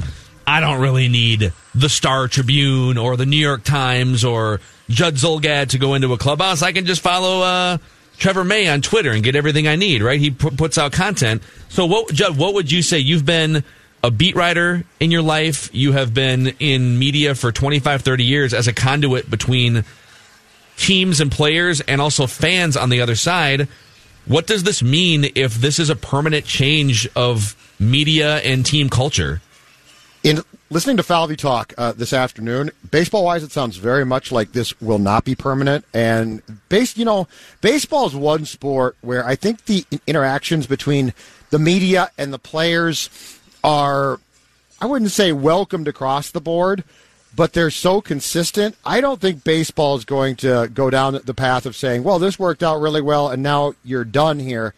I don't really need the Star Tribune or the New York Times or Judd Zulgad to go into a clubhouse. I can just follow uh, Trevor May on Twitter and get everything I need, right? He p- puts out content. So, what, Judd, what would you say? You've been a beat writer in your life, you have been in media for 25, 30 years as a conduit between teams and players and also fans on the other side. What does this mean if this is a permanent change of media and team culture? In listening to Falvey talk uh, this afternoon, baseball wise, it sounds very much like this will not be permanent. And base, you know, baseball is one sport where I think the interactions between the media and the players are, I wouldn't say welcomed across the board, but they're so consistent. I don't think baseball is going to go down the path of saying, well, this worked out really well and now you're done here.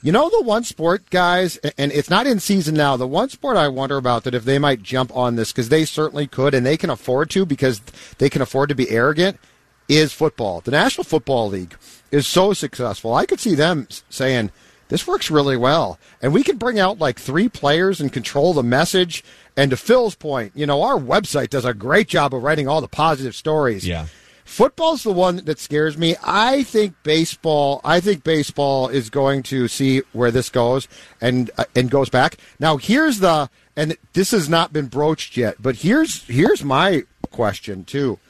You know, the one sport, guys, and it's not in season now, the one sport I wonder about that if they might jump on this, because they certainly could and they can afford to because they can afford to be arrogant, is football. The National Football League is so successful. I could see them saying, this works really well. And we can bring out like three players and control the message. And to Phil's point, you know, our website does a great job of writing all the positive stories. Yeah. Football's the one that scares me. I think baseball. I think baseball is going to see where this goes and uh, and goes back. Now here's the and this has not been broached yet, but here's here's my question too,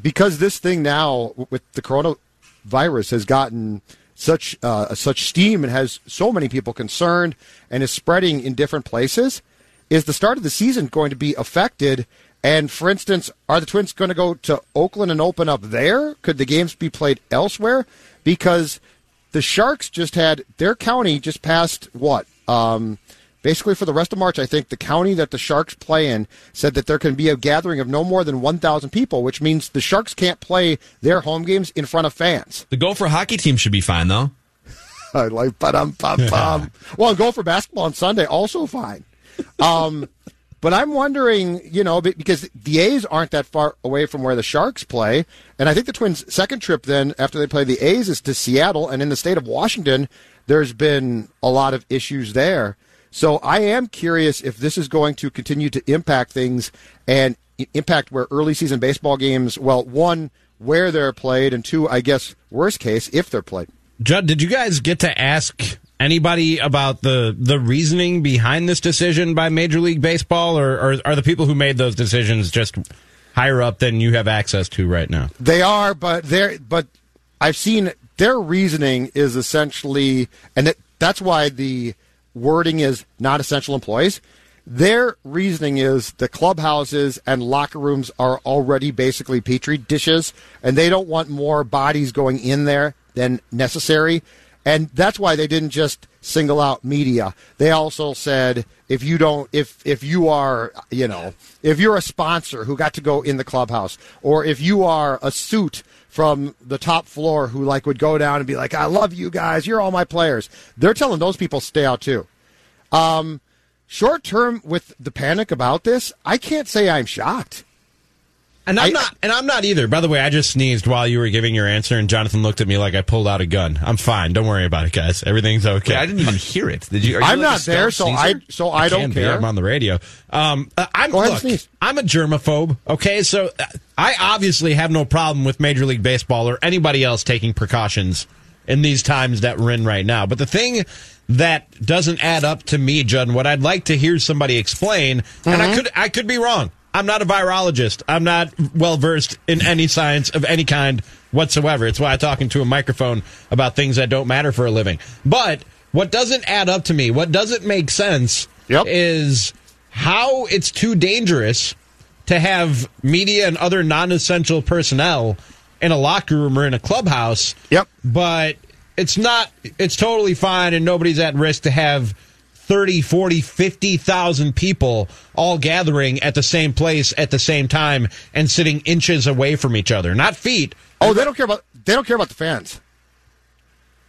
because this thing now with the coronavirus has gotten such uh, such steam and has so many people concerned and is spreading in different places. Is the start of the season going to be affected? And for instance, are the Twins going to go to Oakland and open up there? Could the games be played elsewhere? Because the Sharks just had their county just passed what? Um, basically, for the rest of March, I think the county that the Sharks play in said that there can be a gathering of no more than 1,000 people, which means the Sharks can't play their home games in front of fans. The Gopher hockey team should be fine, though. I like, but um, pum, pum. well, and Gopher basketball on Sunday also fine. Um, but I'm wondering, you know, because the A's aren't that far away from where the Sharks play, and I think the Twins' second trip then after they play the A's is to Seattle, and in the state of Washington, there's been a lot of issues there. So I am curious if this is going to continue to impact things and impact where early season baseball games, well, one, where they're played, and two, I guess, worst case, if they're played. Judd, did you guys get to ask anybody about the the reasoning behind this decision by Major League Baseball, or, or are the people who made those decisions just higher up than you have access to right now? They are, but they're but I've seen their reasoning is essentially, and it, that's why the wording is not essential employees. Their reasoning is the clubhouses and locker rooms are already basically petri dishes, and they don't want more bodies going in there than necessary. And that's why they didn't just single out media. They also said if you don't if if you are, you know, if you're a sponsor who got to go in the clubhouse or if you are a suit from the top floor who like would go down and be like, "I love you guys. You're all my players." They're telling those people stay out too. Um short term with the panic about this, I can't say I'm shocked. And I'm I- not, and I'm not either. By the way, I just sneezed while you were giving your answer, and Jonathan looked at me like I pulled out a gun. I'm fine. Don't worry about it, guys. Everything's okay. Wait, I didn't even hear it. Did you? Are you I'm like not there, so I so I, don't can be. care. I'm on the radio. Um, uh, I'm Go ahead and look. I'm a germaphobe. Okay, so uh, I obviously have no problem with Major League Baseball or anybody else taking precautions in these times that we're in right now. But the thing that doesn't add up to me, Judd, and what I'd like to hear somebody explain, and I could I could be wrong. I'm not a virologist. I'm not well versed in any science of any kind whatsoever. It's why I'm talking to a microphone about things that don't matter for a living. But what doesn't add up to me, what doesn't make sense, is how it's too dangerous to have media and other non-essential personnel in a locker room or in a clubhouse. Yep. But it's not it's totally fine and nobody's at risk to have 30, 40, 50,000 people all gathering at the same place at the same time and sitting inches away from each other. Not feet. Oh, they don't care about they don't care about the fans.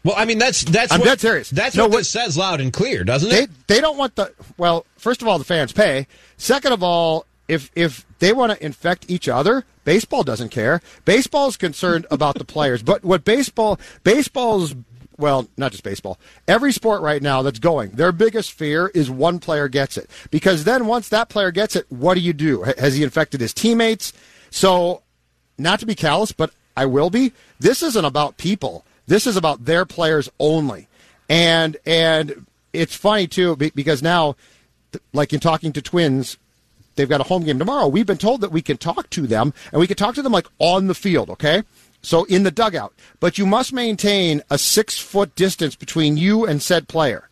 Well, I mean that's that's I'm what, dead serious. That's No, what what- this says loud and clear, doesn't They it? they don't want the well. First of all, the fans pay. Second of all, if if they want to infect each other, baseball doesn't care. Baseball's concerned about the players. But what baseball baseball's well, not just baseball, every sport right now that's going, their biggest fear is one player gets it. Because then once that player gets it, what do you do? Has he infected his teammates? So, not to be callous, but I will be. This isn't about people. This is about their players only. And and it's funny too because now like in talking to twins they've got a home game tomorrow. We've been told that we can talk to them and we can talk to them like on the field, okay? So in the dugout. But you must maintain a six foot distance between you and said player.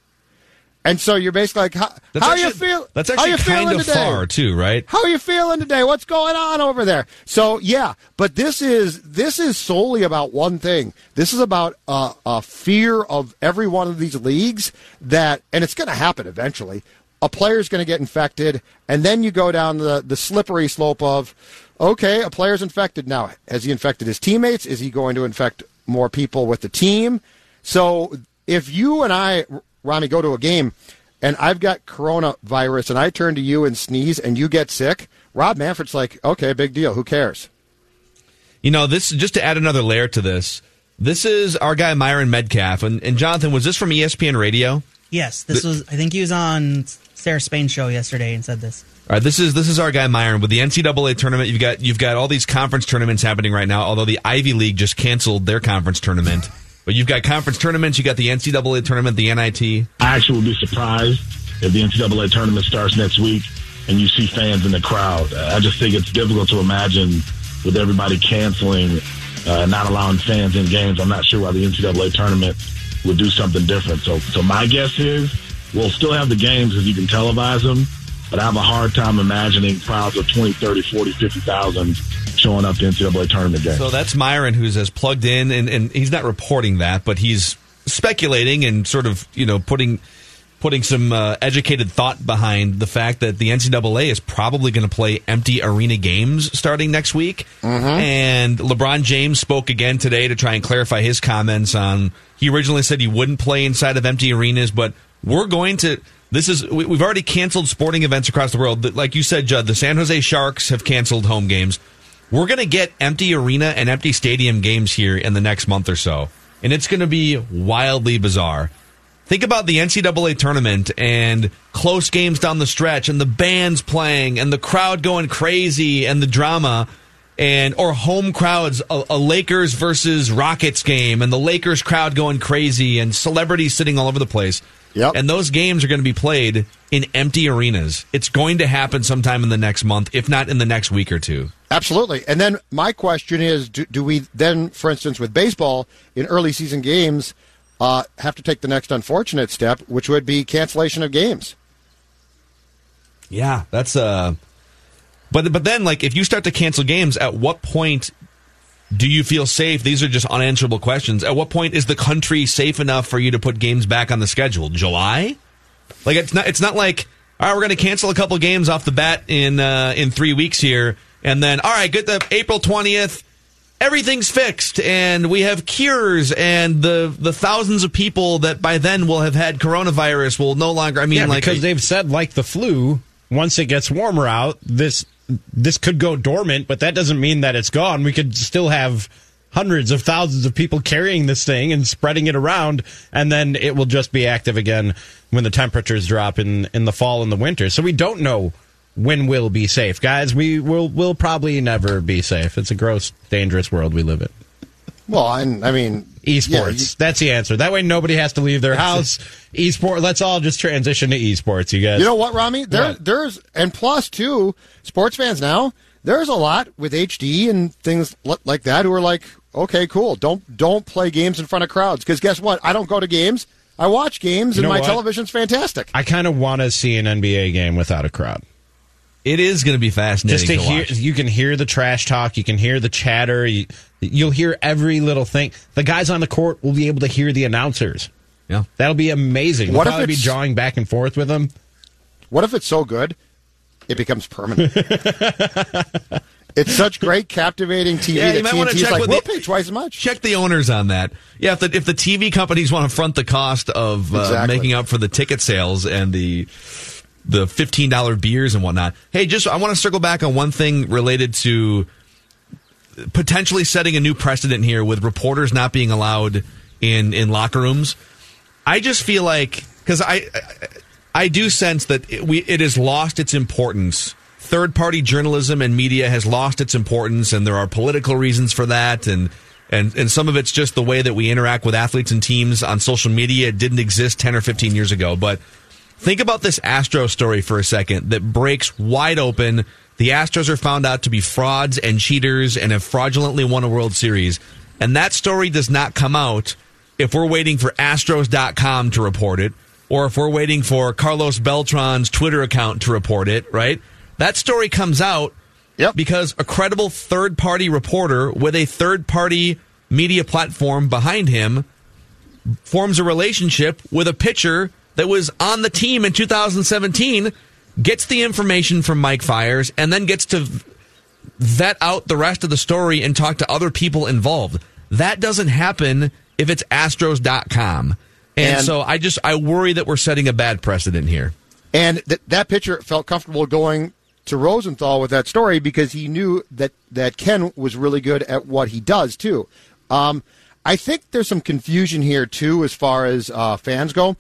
And so you're basically like, how, That's how actually, you feel? That's actually how you kind feeling of today? far too, right? How are you feeling today? What's going on over there? So yeah, but this is this is solely about one thing. This is about uh, a fear of every one of these leagues that, and it's going to happen eventually. A player's going to get infected, and then you go down the the slippery slope of, okay, a player's infected now. Has he infected his teammates? Is he going to infect more people with the team? So if you and I, Rami, go to a game and I've got coronavirus and I turn to you and sneeze and you get sick, Rob Manfred's like, okay, big deal. Who cares? You know, this just to add another layer to this. This is our guy Myron Medcalf, and, and Jonathan, was this from ESPN Radio? Yes, this was. I think he was on Sarah Spain show yesterday and said this. All right, this is this is our guy Myron with the NCAA tournament. You've got you've got all these conference tournaments happening right now. Although the Ivy League just canceled their conference tournament, but you've got conference tournaments. You got the NCAA tournament, the NIT. I actually would be surprised if the NCAA tournament starts next week and you see fans in the crowd. I just think it's difficult to imagine with everybody canceling, uh, not allowing fans in games. I'm not sure why the NCAA tournament would do something different. So, so my guess is we'll still have the games because you can televise them, but I have a hard time imagining crowds of 20, 30, 40, 50,000 showing up to NCAA tournament games. So that's Myron who's as plugged in, and, and he's not reporting that, but he's speculating and sort of you know putting putting some uh, educated thought behind the fact that the NCAA is probably going to play empty arena games starting next week. And LeBron James spoke again today to try and clarify his comments on. He originally said he wouldn't play inside of empty arenas, but we're going to. This is we- we've already canceled sporting events across the world. Like you said, Judd, the San Jose Sharks have canceled home games. We're going to get empty arena and empty stadium games here in the next month or so, and it's going to be wildly bizarre. Think about the NCAA tournament and close games down the stretch, and the bands playing, and the crowd going crazy, and the drama, and or home crowds, a, a Lakers versus Rockets game, and the Lakers crowd going crazy, and celebrities sitting all over the place. Yep. And those games are going to be played in empty arenas. It's going to happen sometime in the next month, if not in the next week or two. Absolutely. And then my question is do, do we then, for instance, with baseball in early season games, uh, have to take the next unfortunate step, which would be cancellation of games? Yeah, that's uh but but then like if you start to cancel games, at what point do you feel safe? These are just unanswerable questions. At what point is the country safe enough for you to put games back on the schedule? July? Like it's not it's not like all right, we're going to cancel a couple games off the bat in uh, in 3 weeks here and then all right, good the April 20th everything's fixed and we have cures and the the thousands of people that by then will have had coronavirus will no longer I mean yeah, like because they've said like the flu, once it gets warmer out, this this could go dormant, but that doesn't mean that it's gone. We could still have hundreds of thousands of people carrying this thing and spreading it around, and then it will just be active again when the temperatures drop in in the fall and the winter. So we don't know when we'll be safe, guys. We will will probably never be safe. It's a gross, dangerous world we live in. Well, I, I mean, Esports. yeah, you- That's the answer. That way nobody has to leave their house. Esport. Let's all just transition to esports, you guys. You know what, Rami? There, What? there's and plus too, sports fans now. There's a lot with HD and things like that who are like, okay, cool. Don't don't play games in front of crowds because guess what? I don't go to games. I watch games You and my what? television's fantastic. I kind of want to see an NBA game without a crowd. It is going to be fascinating Just to, to hear, watch. you can hear the trash talk, you can hear the chatter, you, you'll hear every little thing. The guys on the court will be able to hear the announcers. Yeah. That'll be amazing. What What if will probably be it's- jawing back and forth with them. What if it's so good, it becomes permanent? it's such great, captivating TV Yeah, you that might wanna check like, with we'll the- pay twice as much. Check the owners on that. Yeah, if the if the TV companies want to front the cost of uh, Exactly. making up for the ticket sales and the the fifteen dollar beers and whatnot. Hey, just I want to circle back on one thing related to potentially setting a new precedent here with reporters not being allowed in in locker rooms. I just feel like because I, I I do sense that it, we it has lost its importance. Third party journalism and media has lost its importance, and there are political reasons for that, and and and some of it's just the way that we interact with athletes and teams on social media. It didn't exist ten or fifteen years ago, but think about this Astro story for a second that breaks wide open. The Astros are found out to be frauds and cheaters and have fraudulently won a World Series, and that story does not come out if we're waiting for Astros.com to report it or if we're waiting for Carlos Beltran's Twitter account to report it, right? That story comes out yep. because a credible third party reporter with a third party media platform behind him forms a relationship with a pitcher that was on the team in 2017, gets the information from Mike Fiers and then gets to vet out the rest of the story and talk to other people involved. That doesn't happen if it's Astros.com. And, and so I just I worry that we're setting a bad precedent here. And th- that pitcher felt comfortable going to Rosenthal with that story because he knew that that Ken was really good at what he does too. Um, I think there's some confusion here too as far as uh, fans go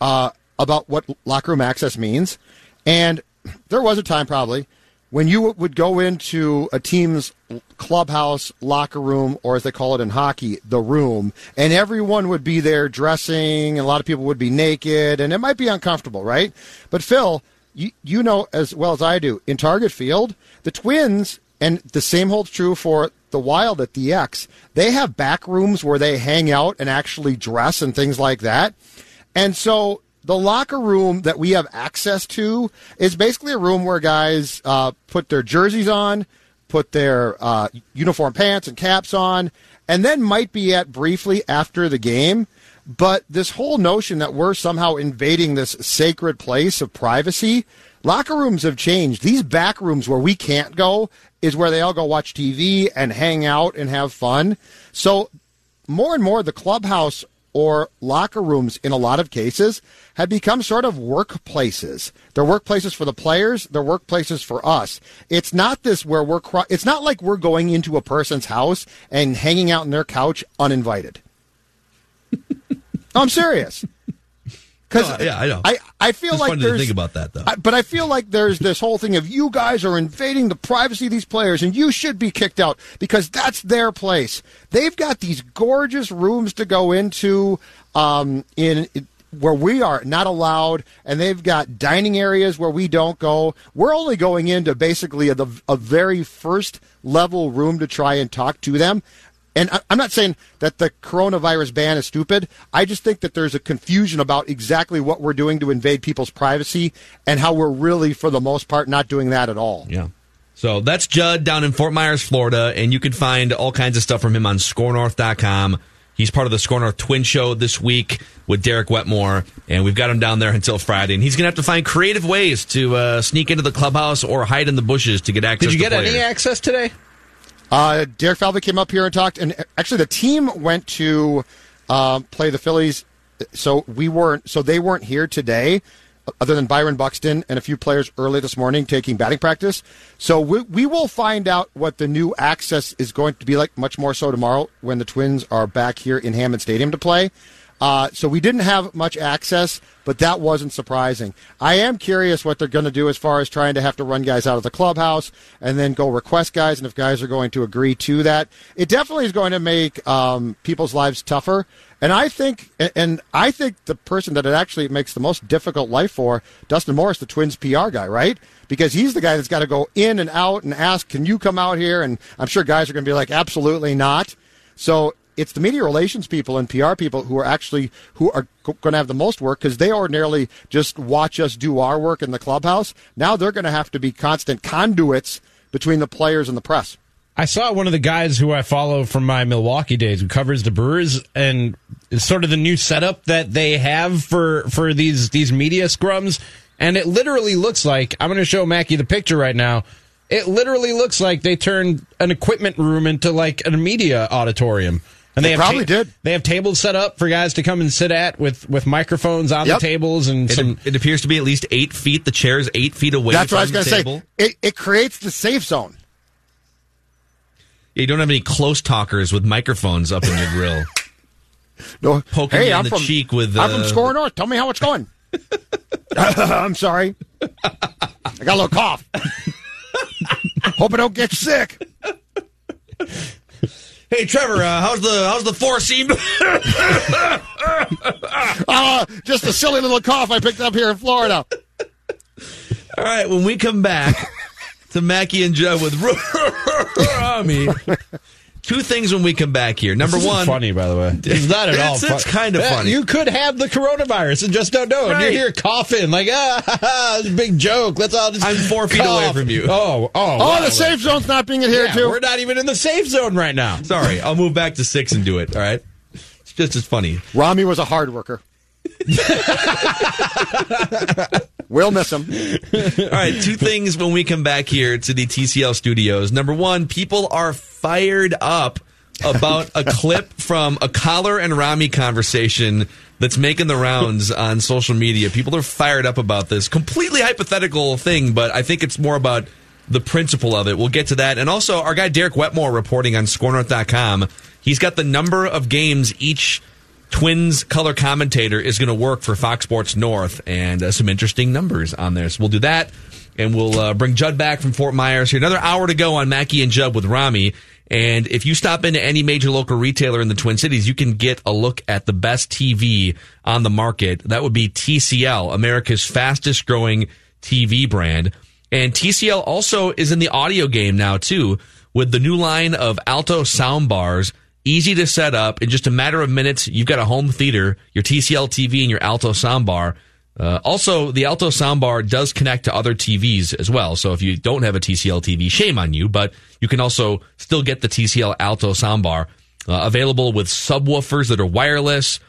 uh, about what locker room access means. And there was a time probably when you would go into a team's clubhouse, locker room, or as they call it in hockey, the room, and everyone would be there dressing, and a lot of people would be naked, and it might be uncomfortable, right? But Phil, you, you know as well as I do, in Target Field, the Twins, and the same holds true for the Wild at the X, they have back rooms where they hang out and actually dress and things like that. And so the locker room that we have access to is basically a room where guys uh, put their jerseys on, put their uh, uniform pants and caps on, and then might be at briefly after the game. But this whole notion that we're somehow invading this sacred place of privacy, locker rooms have changed. These back rooms where we can't go is where they all go watch TV and hang out and have fun. So more and more, the clubhouse or locker rooms in a lot of cases have become sort of workplaces. They're workplaces for the players, they're workplaces for us. It's not this where we're it's not like we're going into a person's house and hanging out on their couch uninvited. I'm serious. Because no, yeah, I know. I, I feel it's like funny there's to think about that though. I, but I feel like there's this whole thing of you guys are invading the privacy of these players, and you should be kicked out because that's their place. They've got these gorgeous rooms to go into um, in. where we are not allowed, and they've got dining areas where we don't go. We're only going into basically a, a very first level room to try and talk to them. And I'm not saying that the coronavirus ban is stupid. I just think that there's a confusion about exactly what we're doing to invade people's privacy and how we're really, for the most part, not doing that at all. Yeah. So that's Judd down in Fort Myers, Florida, and you can find all kinds of stuff from him on skornorth.com. He's part of the SKOR North Twin Show this week with Derek Wetmore, and we've got him down there until Friday. And he's going to have to find creative ways to uh, sneak into the clubhouse or hide in the bushes to get access. Did you get players. any access today? Uh, Derek Falvey came up here and talked, and actually the team went to um, play the Phillies. So we weren't. So they weren't here today, other than Byron Buxton and a few players early this morning taking batting practice. So we, we will find out what the new access is going to be like much more so tomorrow when the Twins are back here in Hammond Stadium to play. Uh, so we didn't have much access, but that wasn't surprising. I am curious what they're going to do as far as trying to have to run guys out of the clubhouse and then go request guys, and if guys are going to agree to that. It definitely is going to make um, people's lives tougher. And I think, and I think the person that it actually makes the most difficult life for, Dustin Morse, the Twins PR guy, right? Because he's the guy that's got to go in and out and ask, "Can you come out here?" And I'm sure guys are going to be like, "Absolutely not." So it's the media relations people and PR people who are actually who are going to have the most work because they ordinarily just watch us do our work in the clubhouse. Now they're going to have to be constant conduits between the players and the press. I saw one of the guys who I follow from my Milwaukee days who covers the Brewers and sort of the new setup that they have for for these these media scrums and it literally looks like I'm going to show Mackey the picture right now. It literally looks like they turned an equipment room into like a media auditorium. And they, they probably ta- did. They have tables set up for guys to come and sit at with, with microphones on yep. the tables and it, some. It appears to be at least eight feet. The chair is eight feet away. That's what I was going to say. It, it creates the safe zone. Yeah, you don't have any close talkers with microphones up in your grill. No, poking hey, you in I'm the from, cheek with. I'm from uh, SKOR North. Tell me how it's going. I'm sorry. I got a little cough. Hope I don't get sick. Hey Trevor, uh, how's the how's the four seam? Uh, just a silly little cough I picked up here in Florida. All right, when we come back to Mackey and Joe with Rami, two things when we come back here. Number This isn't one, funny by the way. It's not at all. It's, it's kind of funny. You could have the coronavirus and just don't know. And Right. you're here coughing like ah, ha, ha, it's a big joke. Let's all just. I'm four feet cough. away from you. Oh, oh, Oh, wow. the safe zone's not being adhered Yeah, to. We're not even in the safe zone right now. Sorry, I'll move back to six and do it. All right, it's just as funny. Rami was a hard worker. we'll miss him. All right, two things when we come back here to the TCL studios. Number one, people are fired up about a clip from a Coller and Rami conversation that's making the rounds on social media. People are fired up about this completely hypothetical thing, but I think it's more about the principle of it. We'll get to that. And also, our guy Derek Wetmore reporting on skornorth.com. He's got the number of games each Twins color commentator is going to work for Fox Sports North and uh, some interesting numbers on there. So we'll do that. And we'll uh, bring Judd back from Fort Myers here. Another hour to go on Mackey and Judd with Rami. And if you stop into any major local retailer in the Twin Cities, you can get a look at the best TV on the market. That would be TCL, America's fastest growing TV brand. And TCL also is in the audio game now too, with the new line of Alto sound bars easy to set up in just a matter of minutes. You've got a home theater, your TCL TV, and your Alto soundbar. Uh, also, the Alto soundbar does connect to other TVs as well. So if you don't have a TCL TV, shame on you, but you can also still get the TCL Alto soundbar uh, available with subwoofers that are wireless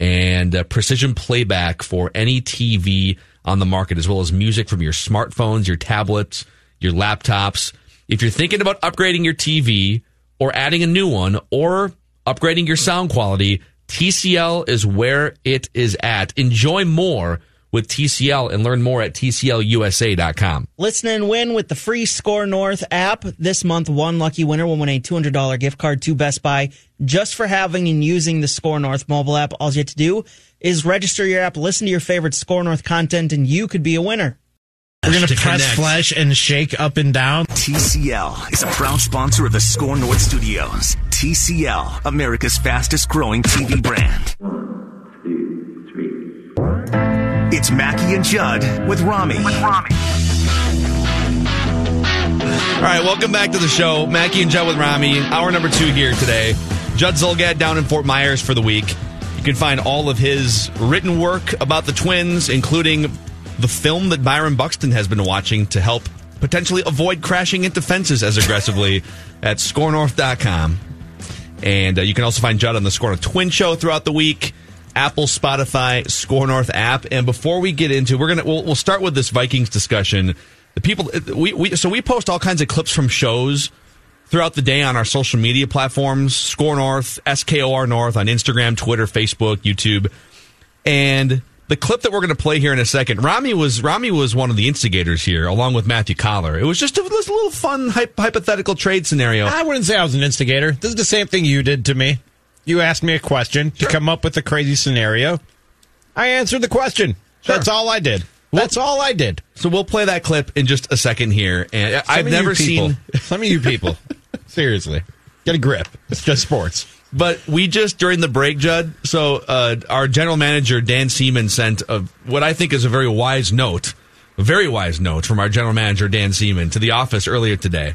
and uh, precision playback for any TV on the market, as well as music from your smartphones, your tablets, your laptops. If you're thinking about upgrading your TV or adding a new one or upgrading your sound quality, TCL is where it is at. Enjoy more with TCL and learn more at TCLUSA.com. Listen and win with the free SKOR North app. This month, one lucky winner will win a $200 gift card to Best Buy just for having and using the SKOR North mobile app. All you have to do is register your app, listen to your favorite SKOR North content, and you could be a winner. We're gonna To press connect. flesh and shake up and down. TCL is a proud sponsor of the SKOR North Studios. TCL, America's fastest growing TV brand. One, two, three. It's Mackey and Judd with Rami. With Rami. All right, welcome back to the show. Mackey and Judd with Rami. Hour number two here today. Judd Zulgad down in Fort Myers for the week. You can find all of his written work about the Twins, including the film that Byron Buxton has been watching to help potentially avoid crashing into fences as aggressively at skornorth.com. And uh, you can also find Judd on the SKOR North Twin Show throughout the week. Apple, Spotify, SKOR North app. And before we get into, we're gonna we'll, we'll start with this Vikings discussion. The people we, we so we post all kinds of clips from shows throughout the day on our social media platforms: SKOR North, SKOR North on Instagram, Twitter, Facebook, YouTube, and the clip that we're going to play here in a second. Rami was Rami was one of the instigators here, along with Matthew Coller. It was just a, this little fun hy- hypothetical trade scenario. I wouldn't say I was an instigator. This is the same thing you did to me. You asked me a question to come up with a crazy scenario. I answered the question. That's all I did. That's all I did. So we'll play that clip in just a second here. And Some I've never people- seen some of you people. Seriously, get a grip. It's just sports. But we just during the break, Judd. So uh, our general manager Dan Seaman sent a, what I think is a very wise note, a very wise note from our general manager Dan Seaman to the office earlier today.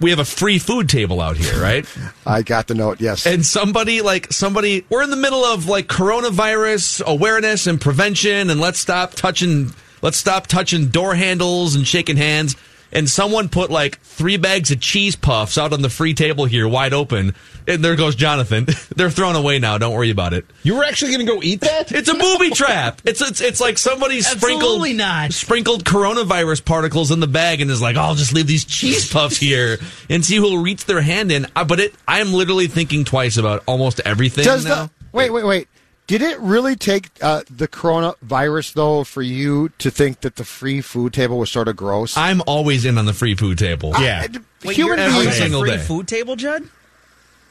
We have a free food table out here, right? I got the note. Yes. And somebody like somebody, we're in the middle of like coronavirus awareness and prevention, and let's stop touching, let's stop touching door handles and shaking hands. And someone put like three bags of cheese puffs out on the free table here, wide open. And there goes Jonathan. They're thrown away now. Don't worry about it. You were actually going to go eat that? It's a booby trap. It's it's it's like somebody sprinkled Absolutely not. sprinkled coronavirus particles in the bag and is like, oh, I'll just leave these cheese puffs here and see who'll reach their hand in. Uh, But it, I am literally thinking twice about almost everything Does now. the wait, wait, wait? Did it really take uh, the coronavirus though for you to think that the free food table was sort of gross? I'm always in on the free food table. Yeah. Wait, Human you're every on beings. the single free day. food table, Judd?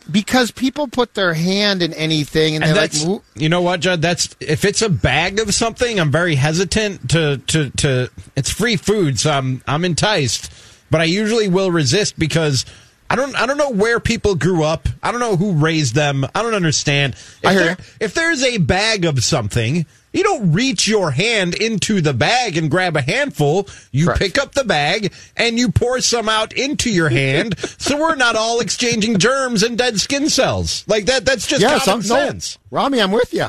Because people put their hand in anything and, And like that's move. you know what, Judd? That's if it's a bag of something, I'm very hesitant to to to. It's free food, so I'm I'm enticed, but I usually will resist because. I don't. I don't know where people grew up. I don't know who raised them. I don't understand. If, I hear there- if there's a bag of something, you don't reach your hand into the bag and grab a handful. You pick up the bag and you pour some out into your hand, so we're not all exchanging germs and dead skin cells like that. That's just yeah, common some, no, sense. Rami, I'm with you.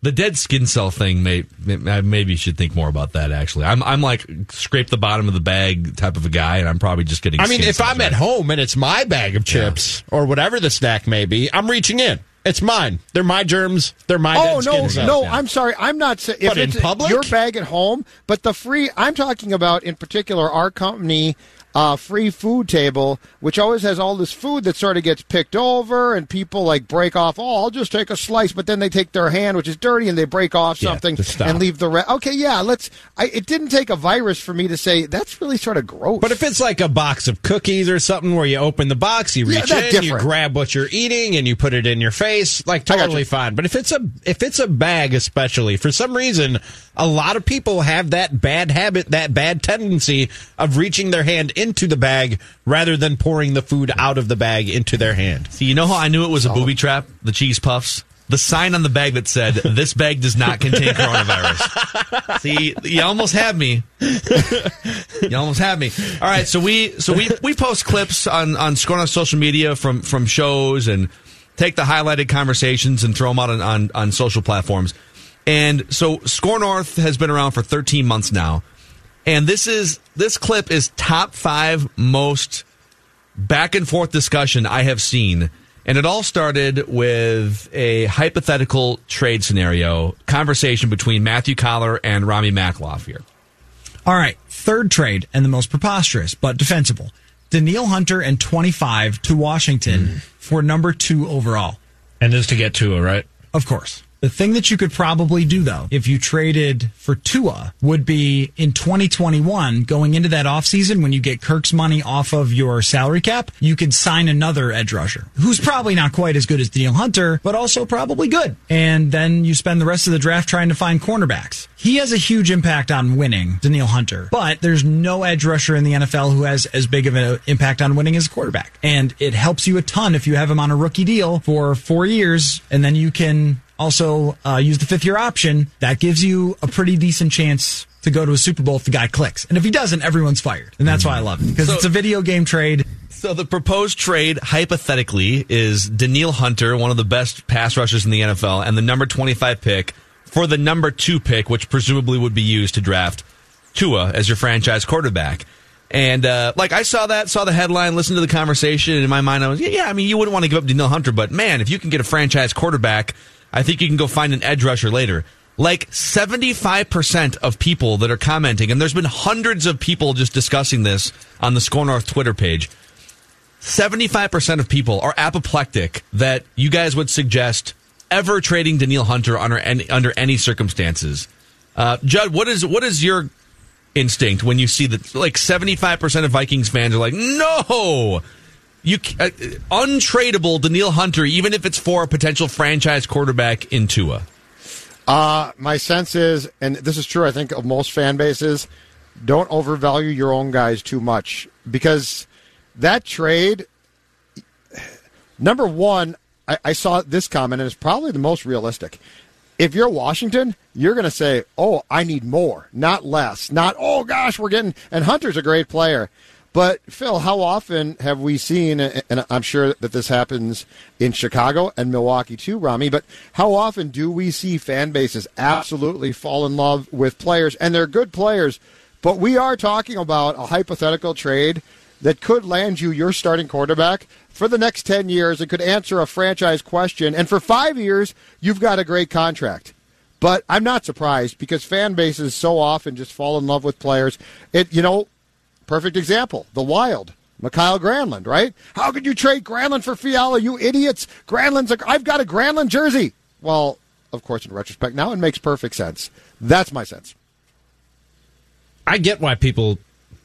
The dead skin cell thing, may, may, maybe you should think more about that. Actually, I'm I'm like scrape the bottom of the bag type of a guy, and I'm probably just getting. I mean, skin if cells, I'm at home and it's my bag of chips or whatever the snack may be, I'm reaching in. It's mine. They're my germs. They're my oh no, no! I'm sorry. I'm not saying if But in it's public? your bag at home, but the free. I'm talking about in particular our company. Uh, free food table, which always has all this food that sort of gets picked over, and people like break off. Oh, I'll just take a slice, but then they take their hand, which is dirty, and they break off Yeah, something and leave the rest. Okay, yeah, let's. I, it didn't take a virus for me to say that's really sort of gross. But if it's like a box of cookies or something where you open the box, you reach that's in, you grab what you're eating, and you put it in your face, like totally fine. But if it's a if it's a bag, especially for some reason, a lot of people have that bad habit, that bad tendency of reaching their hand into the bag rather than pouring the food out of the bag into their hand. See, you know how I knew it was a booby trap? The cheese puffs. The sign on the bag that said, "This bag does not contain coronavirus." See, you almost had me. You almost had me. All right, so we so we we post clips on on Scorn on social media from from shows and take the highlighted conversations and throw them out on on, on social platforms. And so SKOR North has been around for 13 months now, and this is this clip is top five most back and forth discussion I have seen. And it all started with a hypothetical trade scenario conversation between Matthew Coller and Rami Makhlouf here. All right, third trade and the most preposterous but defensible. Danielle Hunter and 25 to Washington hmm. for number two overall. And this to get Tua, right? Of course. The thing that you could probably do, though, if you traded for Tua, would be in 2021, going into that offseason, when you get Kirk's money off of your salary cap, you could sign another edge rusher who's probably not quite as good as Danielle Hunter, but also probably good. And then you spend the rest of the draft trying to find cornerbacks. He has a huge impact on winning, Danielle Hunter, but there's no edge rusher in the NFL who has as big of an impact on winning as a quarterback. And it helps you a ton if you have him on a rookie deal for four years, and then you can also uh, use the fifth year option. That gives you a pretty decent chance to go to a Super Bowl if the guy clicks. And if he doesn't, everyone's fired. And that's why I love it because So- it's a video game trade. So the proposed trade, hypothetically, is Danielle Hunter, one of the best pass rushers in the NFL, and the number 25 pick for the number two pick, which presumably would be used to draft Tua as your franchise quarterback. And uh, like I saw that, saw the headline, listened to the conversation, and in my mind I was, yeah, yeah, I mean, you wouldn't want to give up Danielle Hunter, but man, if you can get a franchise quarterback, I think you can go find an edge rusher later. Like 75% of people that are commenting, and there's been hundreds of people just discussing this on the SKOR North Twitter page. 75% of people are apoplectic that you guys would suggest ever trading Danielle Hunter under any, under any circumstances. Uh, Judd, what is what is your instinct when you see that like 75% of Vikings fans are like, "No! You uh, untradeable Danielle Hunter even if it's for a potential franchise quarterback in Tua." Uh, my sense is, and this is true, I think, of most fan bases, don't overvalue your own guys too much because that trade, number one, I, I saw this comment, and it's probably the most realistic. If you're Washington, you're going to say, oh, I need more, not less. Not, oh, gosh, we're getting, and Hunter's a great player. But Phil, how often have we seen, and I'm sure that this happens in Chicago and Milwaukee too, Rami, but how often do we see fan bases absolutely fall in love with players, and they're good players, but we are talking about a hypothetical trade that could land you your starting quarterback for the next 10 years. It could answer a franchise question, and for five years, you've got a great contract. But I'm not surprised because fan bases so often just fall in love with players. It, you know, perfect example, the Wild. Mikael Granlund, right? How could you trade Granlund for Fiala? You idiots! Granlund's a, I've got a Granlund jersey. Well, of course, in retrospect, now it makes perfect sense. That's my sense. I get why people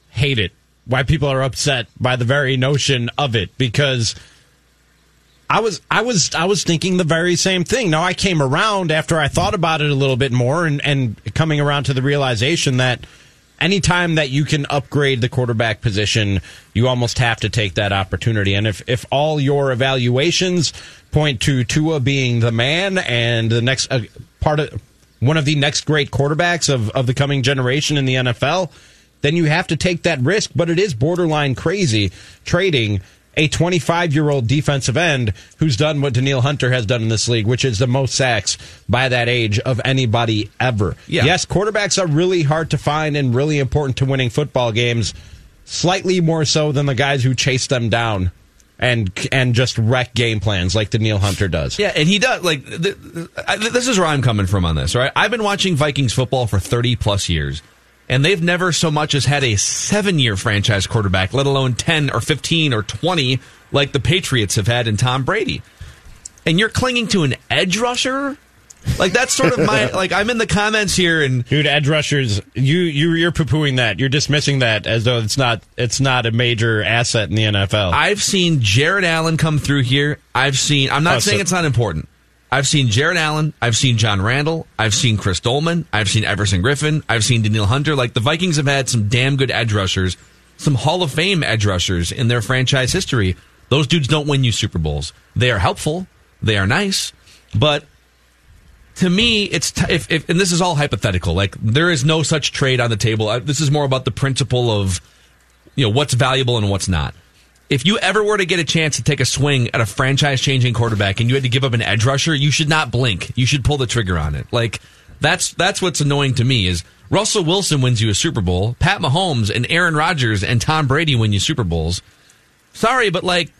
hate it, why people are upset by the very notion of it, because I was I was I was thinking the very same thing. Now I came around after I thought about it a little bit more and, and coming around to the realization that anytime that you can upgrade the quarterback position, you almost have to take that opportunity. And if, if all your evaluations point to Tua being the man and the next uh, part of one of the next great quarterbacks of, of the coming generation in the NFL, then you have to take that risk. But it is borderline crazy trading a 25 year old defensive end who's done what Danielle Hunter has done in this league, which is the most sacks by that age of anybody ever. Yeah. Yes, quarterbacks are really hard to find and really important to winning football games, slightly more so than the guys who chase them down. And and just wreck game plans like Danielle Hunter does. Yeah, and he does. Like th- th- this is where I'm coming from on this. Right, I've been watching Vikings football for 30 plus years, and they've never so much as had a seven year franchise quarterback, let alone 10 or 15 or 20 like the Patriots have had in Tom Brady. And you're clinging to an edge rusher. Like that's sort of my like I'm in the comments here and dude edge rushers you you you're poo pooing that you're dismissing that as though it's not it's not a major asset in the NFL. I've seen Jared Allen come through here. I've seen. I'm not Oh, saying so- it's not important. I've seen Jared Allen. I've seen John Randle. I've seen Chris Doleman. I've seen Everson Griffen. I've seen Danielle Hunter. Like the Vikings have had some damn good edge rushers, some Hall of Fame edge rushers in their franchise history. Those dudes don't win you Super Bowls. They are helpful. They are nice, but to me, it's t- if, if and this is all hypothetical. Like there is no such trade on the table. Uh, this is more about the principle of you know what's valuable and what's not. If you ever were to get a chance to take a swing at a franchise changing quarterback and you had to give up an edge rusher, you should not blink. You should pull the trigger on it. Like that's that's what's annoying to me is Russell Wilson wins you a Super Bowl, Pat Mahomes and Aaron Rodgers and Tom Brady win you Super Bowls. Sorry, but like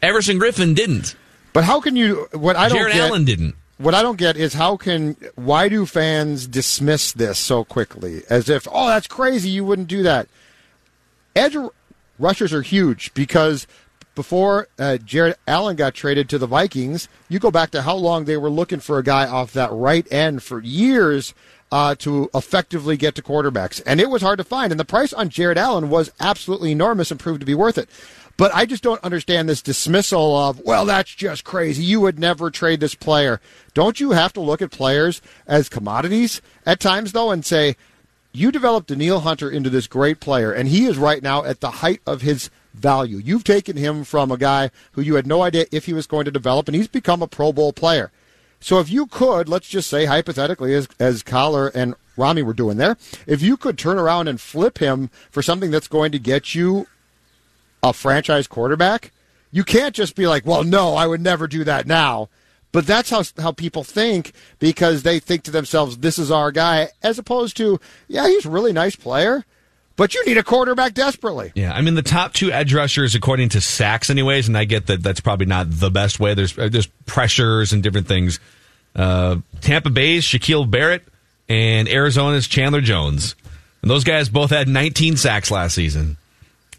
Everson Griffen didn't. But how can you? What I don't Jared get, Allen didn't. What I don't get is how can why do fans dismiss this so quickly as if oh that's crazy you wouldn't do that. Edge rushers are huge because before uh, Jared Allen got traded to the Vikings, you go back to how long they were looking for a guy off that right end for years uh, to effectively get to quarterbacks, and it was hard to find. And the price on Jared Allen was absolutely enormous and proved to be worth it. But I just don't understand this dismissal of, well, that's just crazy. You would never trade this player. Don't you have to look at players as commodities at times, though, and say, you developed Danielle Hunter into this great player, and he is right now at the height of his value. You've taken him from a guy who you had no idea if he was going to develop, and he's become a Pro Bowl player. So if you could, let's just say hypothetically, as as Coller and Rami were doing there, if you could turn around and flip him for something that's going to get you a franchise quarterback, you can't just be like, "Well, no, I would never do that now." But that's how how people think because they think to themselves, "This is our guy," as opposed to, "Yeah, he's a really nice player, but you need a quarterback desperately." Yeah, I mean the top two edge rushers, according to sacks, anyways, and I get that that's probably not the best way. There's uh, there's pressures and different things. Uh, Tampa Bay's Shaquil Barrett and Arizona's Chandler Jones, and those guys both had 19 sacks last season,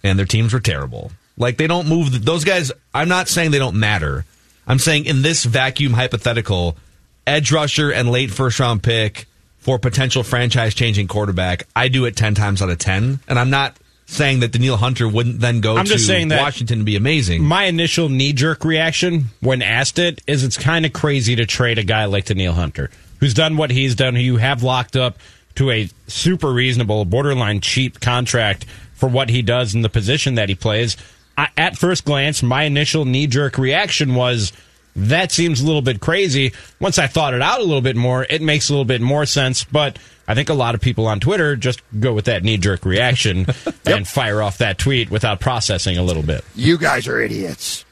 and their teams were terrible. Like they don't move. The, those guys. I'm not saying they don't matter. I'm saying in this vacuum hypothetical, edge rusher and late first round pick for potential franchise changing quarterback, I do it 10 times out of 10. And I'm not saying that Danielle Hunter wouldn't then go I'm to just saying that Washington and be amazing. My initial knee jerk reaction when asked it is it's kind of crazy to trade a guy like Danielle Hunter, who's done what he's done, who you have locked up to a super reasonable, borderline cheap contract for what he does in the position that he plays. I, at first glance, my initial knee jerk reaction was that seems a little bit crazy. Once I thought it out a little bit more, it makes a little bit more sense. But I think a lot of people on Twitter just go with that knee jerk reaction and fire off that tweet without processing a little bit. You guys are idiots.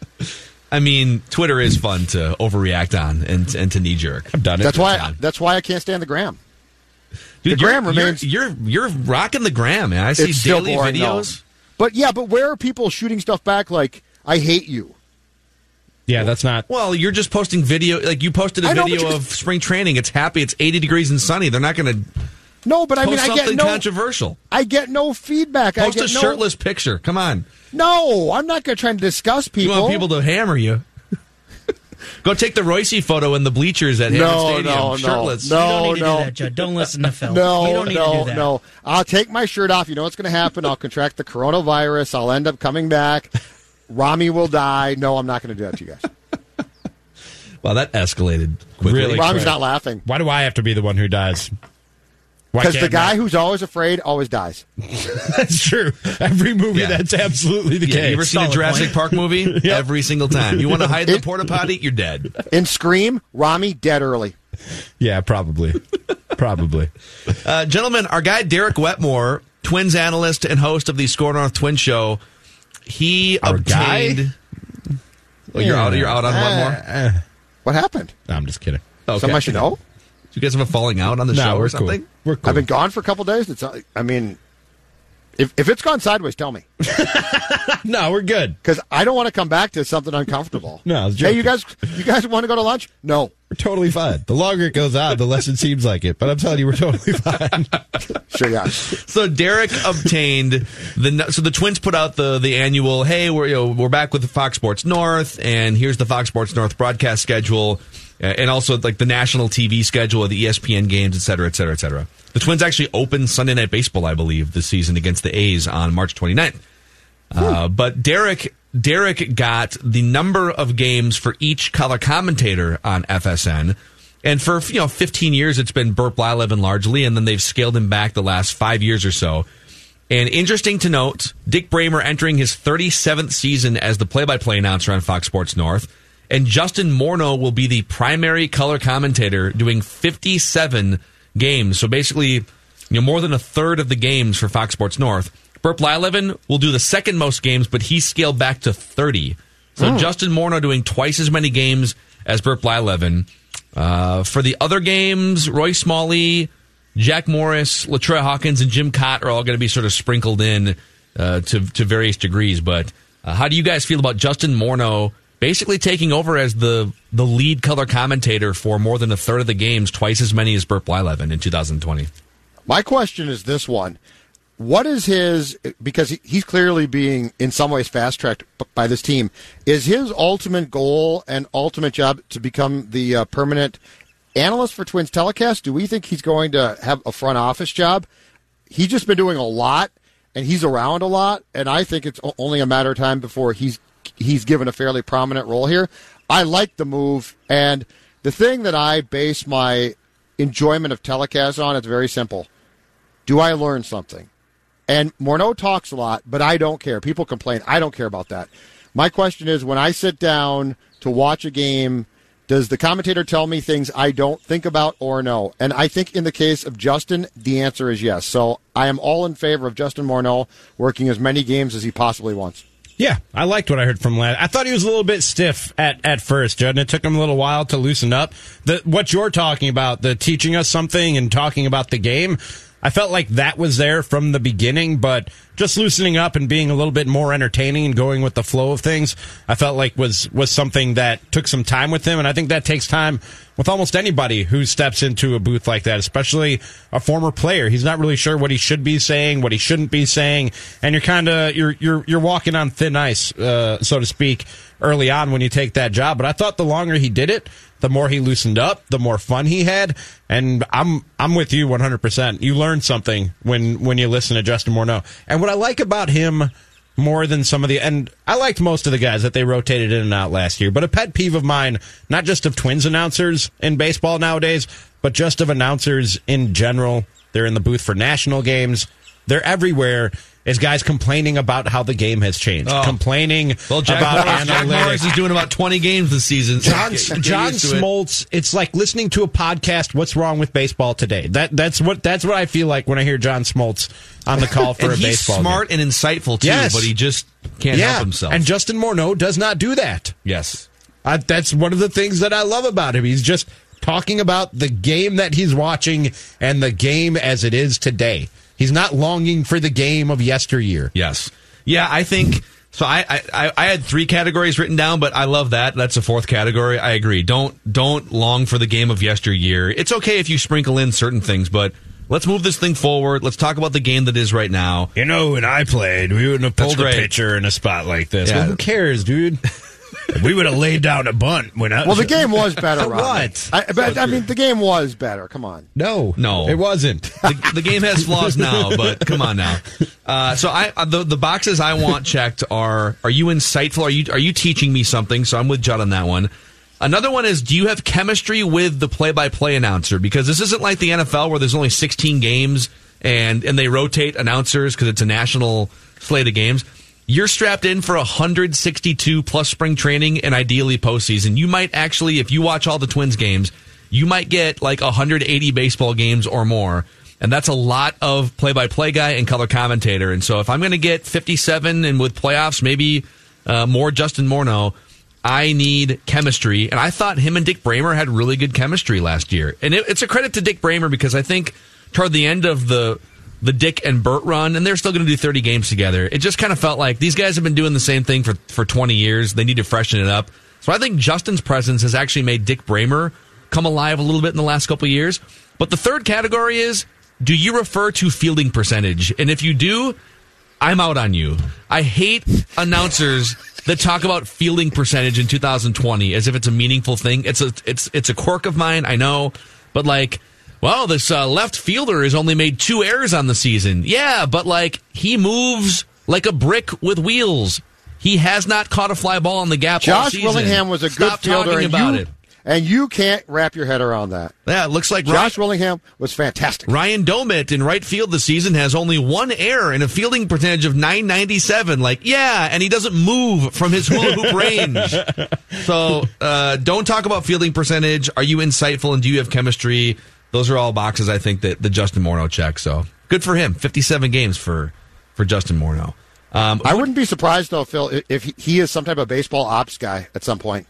I mean, Twitter is fun to overreact on and, and to knee jerk. I've done it. That's why. That's why I can't stand the gram. Dude, the you're, gram remains. You're, you're you're rocking the gram, man. I see it's still daily boring, videos. though. But yeah, but where are people shooting stuff back like "I hate you"? Yeah, that's not. Well, you're just posting video. Like you posted a know, video you're of spring training. It's happy. It's 80 degrees and sunny. They're not going to No, but I mean, I get no. controversial. I get no feedback. I Post get a no, shirtless picture. Come on. No, I'm not going to try and discuss people. You want people to hammer you. Go take the Royce photo in the bleachers at Hammond No, Stadium, no, no, shirtless. no, you don't need no. to do that, Judd. Don't listen to Phil. No, you don't need no, to do that. no. I'll take my shirt off. You know what's going to happen? I'll contract the coronavirus. I'll end up coming back. Rami will die. No, I'm not going to do that to you guys. Well, that escalated quickly. Really? Rami's quick. not laughing. Why do I have to be the one who dies? Why Because the guy Matt? who's always afraid always dies. that's true. Every movie, Yeah. that's absolutely the Yeah, case. you ever seen a Solid Jurassic point. Park movie? Yep. Every single time. You want to hide in the porta potty? You're dead. In Scream, Rami dead early. Yeah, probably. probably. Uh, gentlemen, our guy Derek Wetmore, Twins analyst and host of the SKOR North Twin Show, he Our guy? obtained. Oh, you're out. You're out on Wetmore. Uh, What happened? no, I'm just kidding. Okay. Somebody should know. You guys have a falling out on the No, show or something? cool. We're cool. I've been gone for a couple days. It's. not- I mean, if if it's gone sideways, tell me no, we're good. because I don't want to come back to something uncomfortable. No, I was Hey, you guys, you guys want to go to lunch? No. We're totally fine. The longer it goes on, the less it seems like it. But I'm telling you, we're totally fine. Sure, yeah. So Derek obtained the so the Twins put out the the annual hey we're you know, we're back with the Fox Sports North and here's the Fox Sports North broadcast schedule and also like the national TV schedule of the ESPN games et cetera et cetera et cetera. The Twins actually opened Sunday Night Baseball I believe this season against the A's on March 29th. Uh, but Derek Derek got the number of games for each color commentator on FSN. And for you know 15 years, it's been Bert Blyleven largely, and then they've scaled him back the last five years or so. And interesting to note, Dick Bremer entering his 37th season as the play-by-play announcer on Fox Sports North, and Justin Morneau will be the primary color commentator, doing 57 games. So basically, you know, more than a third of the games for Fox Sports North. Bert Blyleven will do the second most games, but he scaled back to 30. So Justin Morneau doing twice as many games as Bert Blyleven. Uh, for the other games, Roy Smalley, Jack Morris, LaTroy Hawkins, and Jim Kaat are all going to be sort of sprinkled in uh, to to various degrees. But uh, how do you guys feel about Justin Morneau basically taking over as the the lead color commentator for more than a third of the games, twice as many as Bert Blyleven in 2020? My question is this one. What is his, because he's clearly being in some ways fast tracked by this team, is his ultimate goal and ultimate job to become the uh, permanent analyst for Twins telecast? Do we think he's going to have a front office job? He's just been doing a lot and he's around a lot, and I think it's only a matter of time before he's he's given a fairly prominent role here. I like the move, and the thing that I base my enjoyment of telecast on, it's very simple. Do I learn something? And Morneau talks a lot, but I don't care. People complain. I don't care about that. My question is when I sit down to watch a game, does the commentator tell me things I don't think about or no? And I think in the case of Justin, the answer is yes. So I am all in favor of Justin Morneau working as many games as he possibly wants. Yeah, I liked what I heard from last. I thought he was a little bit stiff at, at first, Judd, and it took him a little while to loosen up. The what you're talking about, the teaching us something and talking about the game, I felt like that was there from the beginning, but just loosening up and being a little bit more entertaining and going with the flow of things, I felt like was was something that took some time with him, and I think that takes time with almost anybody who steps into a booth like that, especially a former player. He's not really sure what he should be saying, what he shouldn't be saying, and you're kind of you're you're you're walking on thin ice, uh, so to speak, early on when you take that job. But I thought the longer he did it, the more he loosened up, the more fun he had, and I'm I'm with you 100. percent You learn something when when you listen to Justin Morneau, and what I like about him more than some of the and I liked most of the guys that they rotated in and out last year. But a pet peeve of mine, not just of Twins announcers in baseball nowadays, but just of announcers in general. They're in the booth for national games. They're everywhere. Is guys complaining about how the game has changed, Oh. complaining Well, Jack, about Morris, Jack. Morris is doing about 20 games this season. John get- John to it. Smoltz. It's like listening to a podcast. What's wrong with baseball today? That that's what that's what I feel like when I hear John Smoltz on the call for a he's baseball. smart game. and insightful too, Yes. but he just can't yeah. help himself. And Justin Morneau does not do that. yes. I, that's one of the things that I love about him. He's just talking about the game that he's watching and the game as it is today. He's not longing for the game of yesteryear. Yes. Yeah, I think so. I, I I had three categories written down, but I love that. That's a fourth category. I agree. Don't don't long for the game of yesteryear. It's okay if you sprinkle in certain things, but let's move this thing forward. Let's talk about the game that is right now. You know, when I played, we wouldn't have pulled a pitcher in a spot like this. Yeah. Well, who cares, dude? We would have laid down a bunt when I Well, the game was better. What? I, but I mean, the game was better. Come on. No, No, it wasn't. the, the game has flaws now, but come on now. Uh, so I uh, the the boxes I want checked are: Are you insightful? Are you are you teaching me something? So I'm with Judd on that one. Another one is: Do you have chemistry with the play-by-play announcer? Because this isn't like the NFL where there's only 16 games and and they rotate announcers because it's a national slate of games. You're strapped in for 162 plus spring training and ideally postseason. You might actually, if you watch all the Twins games, you might get like 180 baseball games or more. And that's a lot of play by play guy and color commentator. And so if I'm going to get 57 and with playoffs, maybe uh, more Justin Morneau, I need chemistry. And I thought him and Dick Bremer had really good chemistry last year. And it, it's a credit to Dick Bremer because I think toward the end of the the Dick and Burt run, and they're still going to do 30 games together. It just kind of felt like these guys have been doing the same thing for, for 20 years. They need to freshen it up. So I think Justin's presence has actually made Dick Bremer come alive a little bit in the last couple years. But the third category is do you refer to fielding percentage? And if you do, I'm out on you. I hate announcers that talk about fielding percentage in 2020 as if it's a meaningful thing. It's a it's it's a quirk of mine, I know, but like, well, this uh, left fielder has only made two errors on the season. Yeah, but like he moves like a brick with wheels. He has not caught a fly ball on the gap. Josh. Willingham was a Stop good fielder, talking and about you, it. and you can't wrap your head around that. Yeah, it looks like Josh Willingham was fantastic. Ryan Domit in right field this season has only one error and a fielding percentage of 997. Like, yeah, and he doesn't move from his hula hoop range. So, uh, don't talk about fielding percentage. Are you insightful and do you have chemistry? Those are all boxes I think that the Justin Morneau checks. So, good for him. 57 games for, for Justin Morneau. Um, I wouldn't be surprised though, Phil, if he- he is some type of baseball ops guy at some point.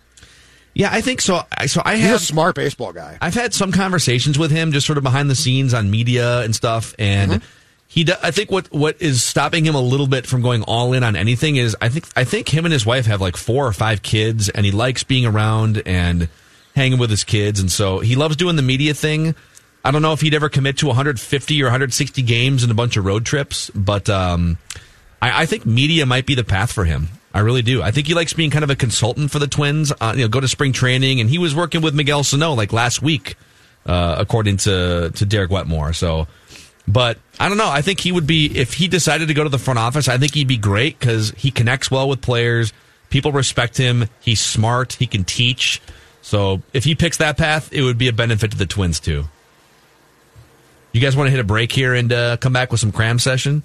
yeah, I think so. I- So I He's have a smart baseball guy. I've had some conversations with him, just sort of behind the scenes on media and stuff, and Mm-hmm. he. I think what what is stopping him a little bit from going all in on anything is I think I think him and his wife have like four or five kids, and he likes being around and hanging with his kids, and so he loves doing the media thing. I don't know if he'd ever commit to 150 or 160 games and a bunch of road trips, but um, I, I think media might be the path for him. I really do. I think he likes being kind of a consultant for the Twins. Uh, you know, go to spring training, and he was working with Miguel Sano like last week, uh, according to to Derek Wetmore. So, but I don't know. I think he would be if he decided to go to the front office. I think he'd be great because he connects well with players. People respect him. He's smart. He can teach. So if he picks that path, it would be a benefit to the Twins too. You guys want to hit a break here and uh, come back with some cram session?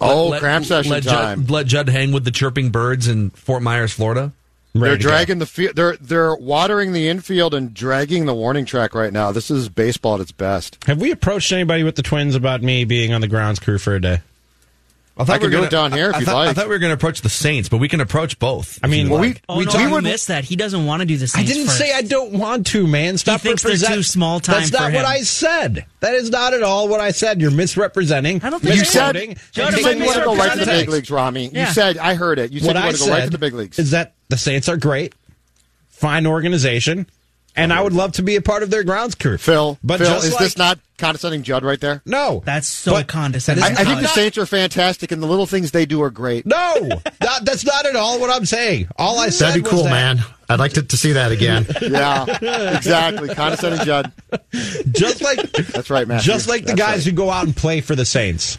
Oh, cram session let time. Judd, let Judd hang with the chirping birds in Fort Myers, Florida. They're dragging the field. They're they're watering the infield and dragging the warning track right now. This is baseball at its best. Have we approached anybody with the Twins about me being on the grounds crew for a day? I, thought I we can were do gonna- it down here if I, you'd thought, I thought we were going to approach the Saints, but we can approach both. I mean, if you well, like. Oh, We- no, we you would- missed that. He doesn't want to do the I didn't first. say I don't want to, man. Stop thinks they're too small time That's not for what. I said. That is not at all what I said. You're misrepresenting. I don't think You you're said, misquoting, you Judd, and am said I you want to go right to the big leagues, Rami. Yeah. You said I heard it. You said what you I want to go right said to the big leagues. is that the Saints are great, fine organization, and I would love to be a part of their grounds crew. Phil, but Phil, is like, this not condescending Judd right there? no? That's so But- condescending. I, I think the Saints are fantastic, and the little things they do are great. No, that, that's not at all what I'm saying. All I said That'd be was cool, that man. I'd like to, to see that again. Yeah, exactly. Condescending Judd. Just like That's right, man. just like the That's guys right. who go out and play for the Saints.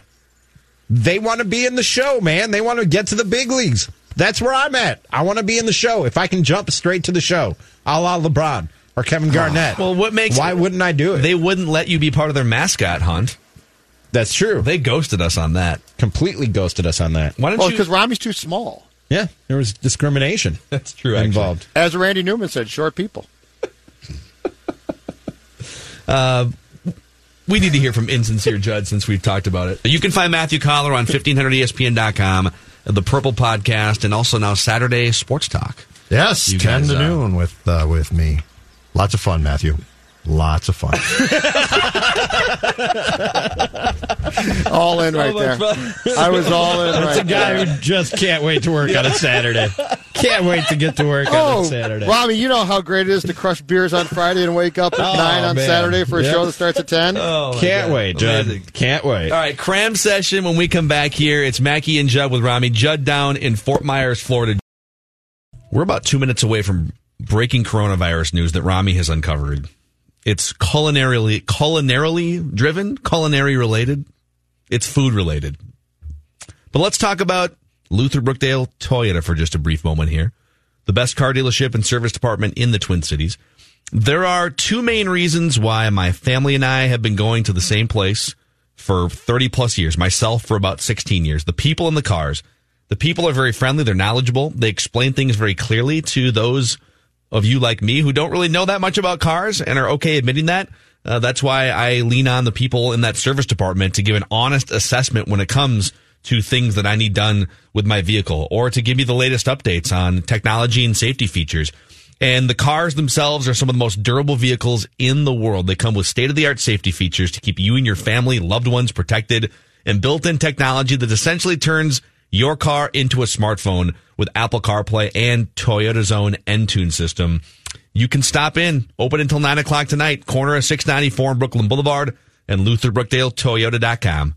They want to be in the show, man. They want to get to the big leagues. That's where I'm at. I want to be in the show. If I can jump straight to the show, a la LeBron or Kevin Garnett. Well, what makes why wouldn't I do it? They wouldn't let you be part of their mascot hunt. That's true. They ghosted us on that. completely ghosted us on that. Why don't Well, you? because Rami's too small. Yeah, there was discrimination That's true. Actually. involved. As Randy Newman said, short people. We need to hear from Insincere Judd since we've talked about it. You can find Matthew Coller on 1500ESPN.com, the Purple Podcast, and also now Saturday Sports Talk. Yes, You ten guys, to uh, noon with uh, with me. Lots of fun, Matthew. Lots of fun. All in right there. I was all in That's right a guy there. who just can't wait to work on a Saturday. Can't wait to get to work on Oh, a Saturday. Rami, you know how great it is to crush beers on Friday and wake up at Oh, 9 on man. Saturday for a Yep. show that starts at 10? Oh, Can't God. wait, Judd. Amazing. Can't wait. All right, cram session when we come back here. It's Mackey and Judd with Rami. Judd down in Fort Myers, Florida. We're about two minutes away from breaking coronavirus news that Rami has uncovered. It's culinarily culinarily driven, culinary related. It's food related. But let's talk about Luther Brookdale Toyota for just a brief moment here. The best car dealership and service department in the Twin Cities. There are two main reasons why my family and I have been going to the same place for 30 plus years, myself for about 16 years. The people in the cars. The people are very friendly, they're knowledgeable, they explain things very clearly to those of you like me who don't really know that much about cars and are okay admitting that. Uh, that's why I lean on the people in that service department to give an honest assessment when it comes to things that I need done with my vehicle or to give me the latest updates on technology and safety features. And the cars themselves are some of the most durable vehicles in the world. They come with state of the art safety features to keep you and your family, loved ones protected and built in technology that essentially turns your car into a smartphone with Apple CarPlay and Toyota's own Entune system. You can stop in, open until 9 o'clock tonight, corner of 694 Brooklyn Boulevard and LutherBrookdaleToyota.com.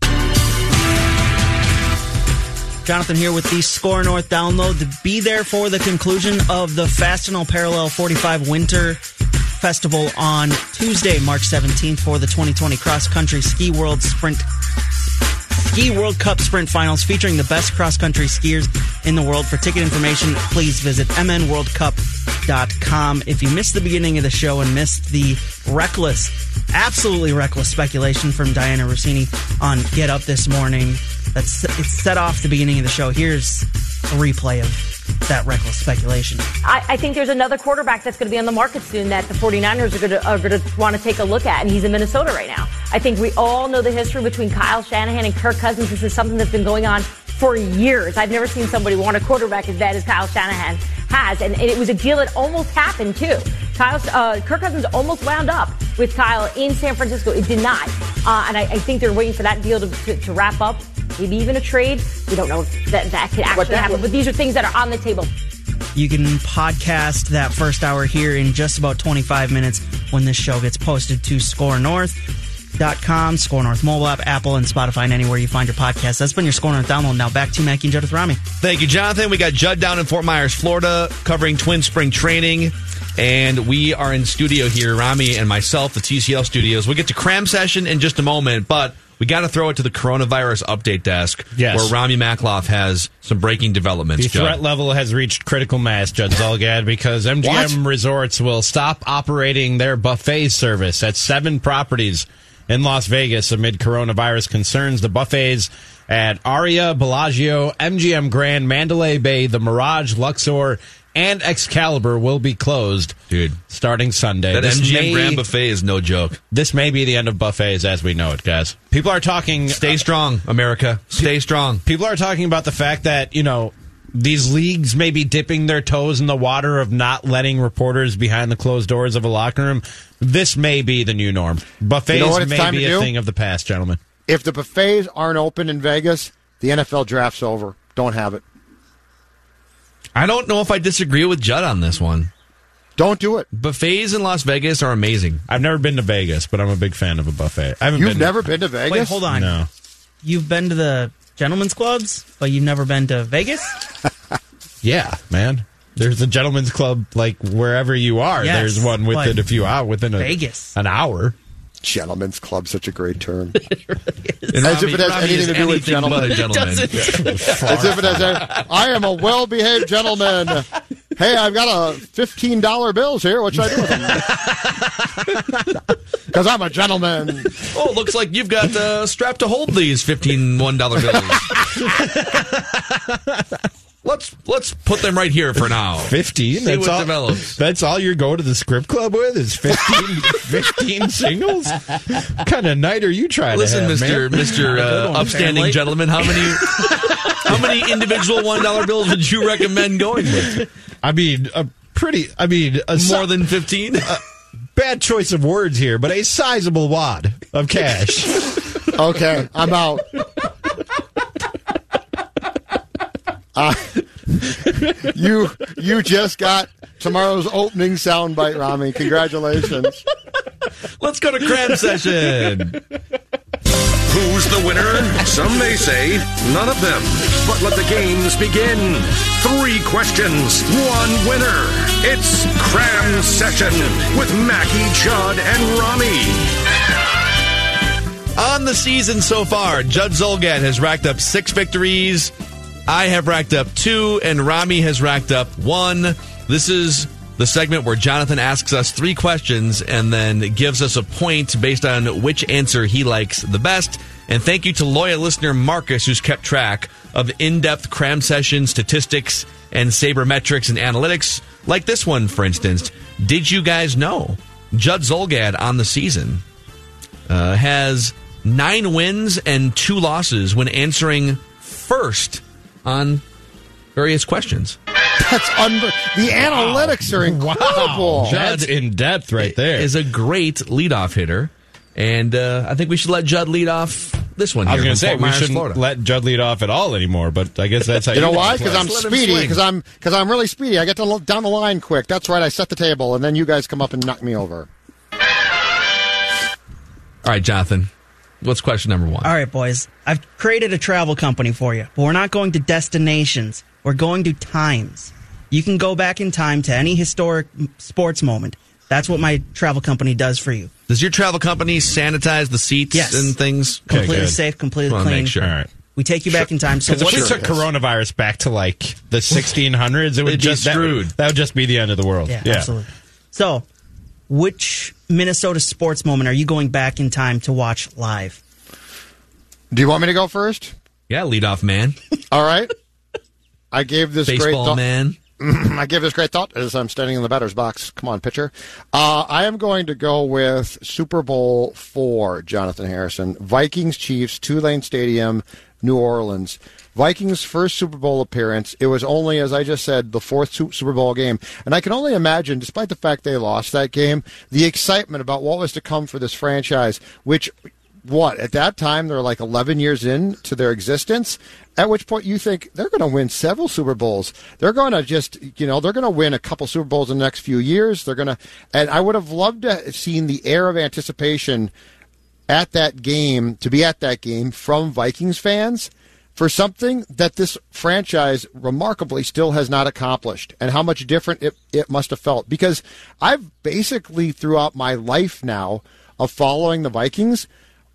Jonathan here with the SKOR North download to be there for the conclusion of the Fastenal Parallel 45 Winter Festival on Tuesday, March 17th for the 2020 Cross Country Ski World Sprint Ski World Cup Sprint Finals featuring the best cross country skiers in the world. For ticket information, please visit mnworldcup.com. If you missed the beginning of the show and missed the reckless, absolutely reckless speculation from Dianna Russini on Get Up this morning, that's it's set off the beginning of the show. Here's a replay of that reckless speculation. I, I, think there's another quarterback that's going to be on the market soon that the 49ers are going to, are going to want to take a look at, and he's in Minnesota right now. I think we all know the history between Kyle Shanahan and Kirk Cousins. This is something that's been going on for years. I've never seen somebody want a quarterback as bad as Kyle Shanahan has, and, it was a deal that almost happened too. Kyle, uh, Kirk Cousins almost wound up with Kyle in San Francisco. It did not, uh, and I, I, think they're waiting for that deal to, to, to wrap up maybe even a trade. We don't know if that, that could actually that happen, but these are things that are on the table. You can podcast that first hour here in just about 25 minutes when this show gets posted to SKOR North. Dot com, SKOR North mobile app, Apple, and Spotify, and anywhere you find your podcast. That's been your SKOR North download. Now back to Mackey and Judd with Rami. Thank you, Jonathan. We got Judd down in Fort Myers, Florida, covering Twin Spring Training. And we are in studio here, Rami and myself, the TCL studios. We'll get to cram session in just a moment, but we got to throw it to the coronavirus update desk yes. where Rami Makhlouf has some breaking developments. The Judd. threat level has reached critical mass, Judd Zulgad, because MGM what? Resorts will stop operating their buffet service at seven properties in Las Vegas amid coronavirus concerns. The buffets at Aria, Bellagio, MGM Grand, Mandalay Bay, the Mirage, Luxor, and Excalibur will be closed, dude, starting Sunday. That this MGM may, Grand Buffet is no joke. This may be the end of buffets as we know it, guys. People are talking. Stay uh, strong, America. Stay strong. People are talking about the fact that you know these leagues may be dipping their toes in the water of not letting reporters behind the closed doors of a locker room. This may be the new norm. Buffets you know may be a do? thing of the past, gentlemen. If the buffets aren't open in Vegas, the NFL draft's over. Don't have it. I don't know if I disagree with Judd on this one. Don't do it. Buffets in Las Vegas are amazing. I've never been to Vegas, but I'm a big fan of a buffet. I haven't You've been never to, been to Vegas? Wait, hold on. No. You've been to the gentlemen's clubs, but you've never been to Vegas? yeah, man. There's a gentlemen's club like wherever you are. Yes, There's one within a few hours, within a, Vegas. an hour. Gentlemen's club, such a great term. As Rami, if it has Rami anything to do with gentlemen. gentleman. As if it has. A, I am a well-behaved gentleman. Hey, I've got a fifteen dollar bills here. What should I do with them? Because I'm a gentleman. Oh, looks like you've got uh, strap to hold these fifteen one dollar bills. Let's let's put them right here for now. Fifteen. See that's what all, develops. That's all you're going to the script club with is 15, 15 singles. What kind of night are you trying Listen, to have, Mister man? Mister uh, Upstanding family. gentleman, how many how many individual one dollar bills would you recommend going with? I mean, a pretty. I mean, a More than fifteen. bad choice of words here, but a sizable wad of cash. Okay, I'm out. Uh, you you just got tomorrow's opening soundbite, Rami. Congratulations. Let's go to cram session. Who's the winner? Some may say none of them. But let the games begin. Three questions, one winner. It's Cram Session with Mackey, Judd, and Rami. On the season so far, Judd Zulgad has racked up six victories. I have racked up two, and Rami has racked up one. This is the segment where Jonathan asks us three questions and then gives us a point based on which answer he likes the best. And thank you to loyal listener Marcus, who's kept track of in depth cram session statistics and sabermetrics and analytics, like this one, for instance. Did you guys know Judd Zulgad on the season uh, has nine wins and two losses when answering first on various questions? That's un- the analytics are incredible. Judd in depth right there. Is a great leadoff hitter. And uh, I think we should let Judd lead off this one. I was going to say Fort we shouldn't Florida. let Judd lead off at all anymore, but I guess that's how You know why? Because I'm speedy. Because I'm because I'm really speedy. I get to lo- down the line quick. That's right. I set the table, and then you guys come up and knock me over. All right, Jonathan. What's question number one? All right, boys. I've created a travel company for you, but we're not going to destinations. We're going to times. You can go back in time to any historic sports moment. That's what my travel company does for you. Does your travel company sanitize the seats Yes. and things? Completely safe, completely Just wanna clean. make sure. All right. We take you back in time. So Because if we took coronavirus back to like the 1600s, it would It'd be just that- screwed. That, would just be the end of the world. Yeah, absolutely. So, which Minnesota sports moment are you going back in time to watch live? Do you want me to go first? Yeah, leadoff man. All right. I gave this great thought. man. I gave this great thought as I'm standing in the batter's box. Come on, pitcher. Uh, I am going to go with Super Bowl four, Jonathan Harrison. Vikings Chiefs, Tulane Stadium, New Orleans. Vikings' first Super Bowl appearance. It was only, as I just said, the fourth Super Bowl game. And I can only imagine, despite the fact they lost that game, the excitement about what was to come for this franchise, which what at that time they're like 11 years into their existence at which point you think they're going to win several super bowls they're going to just you know they're going to win a couple super bowls in the next few years they're going to and i would have loved to have seen the air of anticipation at that game to be at that game from vikings fans for something that this franchise remarkably still has not accomplished and how much different it, it must have felt. Because i've basically throughout my life now of following the vikings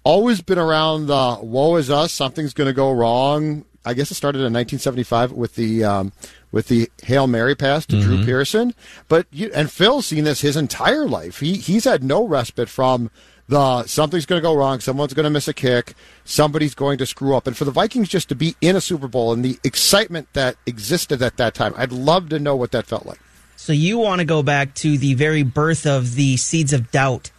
always been around the woe is us something's going to go wrong. I guess it started in 1975 with the um, with the hail mary pass to drew pearson. But you, and phil's seen this his entire life. He he's had no respite from the something's going to go wrong someone's going to miss a kick somebody's going to screw up. And for the vikings just to be in a super bowl and the excitement that existed at that time i'd love to know what that felt like. So you want to go back to the very birth of the seeds of doubt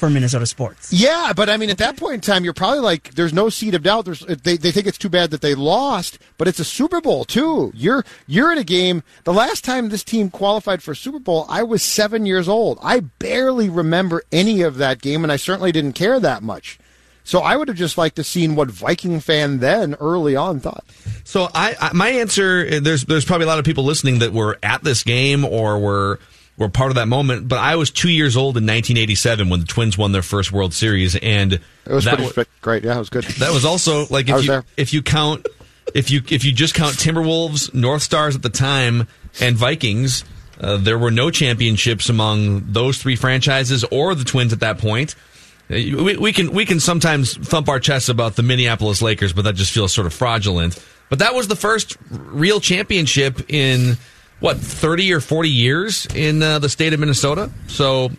for Minnesota sports? Yeah, but I mean, at that point in time, you're probably like, there's no seed of doubt. There's, they, they think it's too bad that they lost, but it's a Super Bowl too. You're, you're in a game. The last time this team qualified for a Super Bowl, I was seven years old. I barely remember any of that game, and I certainly didn't care that much. So I would have just liked to seen what Viking fan then early on thought. So I, I my answer there's there's probably a lot of people listening that were at this game or were were part of that moment. But I was two years old in 1987 when the Twins won their first World Series, and It was that pretty wa- great. Yeah, it was good. That was also like if you there. if you count if you if you just count Timberwolves, North Stars at the time, and Vikings, uh, there were no championships among those three franchises or the Twins at that point. Uh, We, we can we can sometimes thump our chests about the Minneapolis Lakers, but that just feels sort of fraudulent. But that was the first real championship in what thirty or forty years in uh, the state of Minnesota. So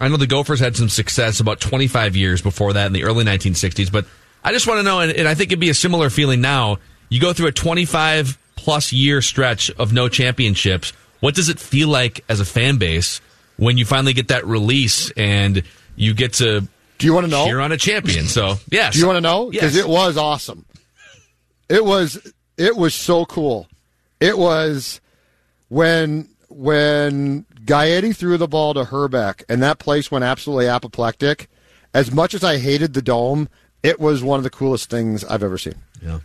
I know the Gophers had some success about 25 years before that in the early 1960s, but I just want to know, and, and I think it'd be a similar feeling now. You go through a 25 plus year stretch of no championships. What does it feel like as a fan base when you finally get that release and you get to Do you want to know? You're on a champion? So, yes. Do you want to know? Because Yes. it was awesome. It was it was so cool. It was when when Gaetti threw the ball to Hrbek and that place went absolutely apoplectic. As much as I hated the dome, it was one of the coolest things I've ever seen. Yeah.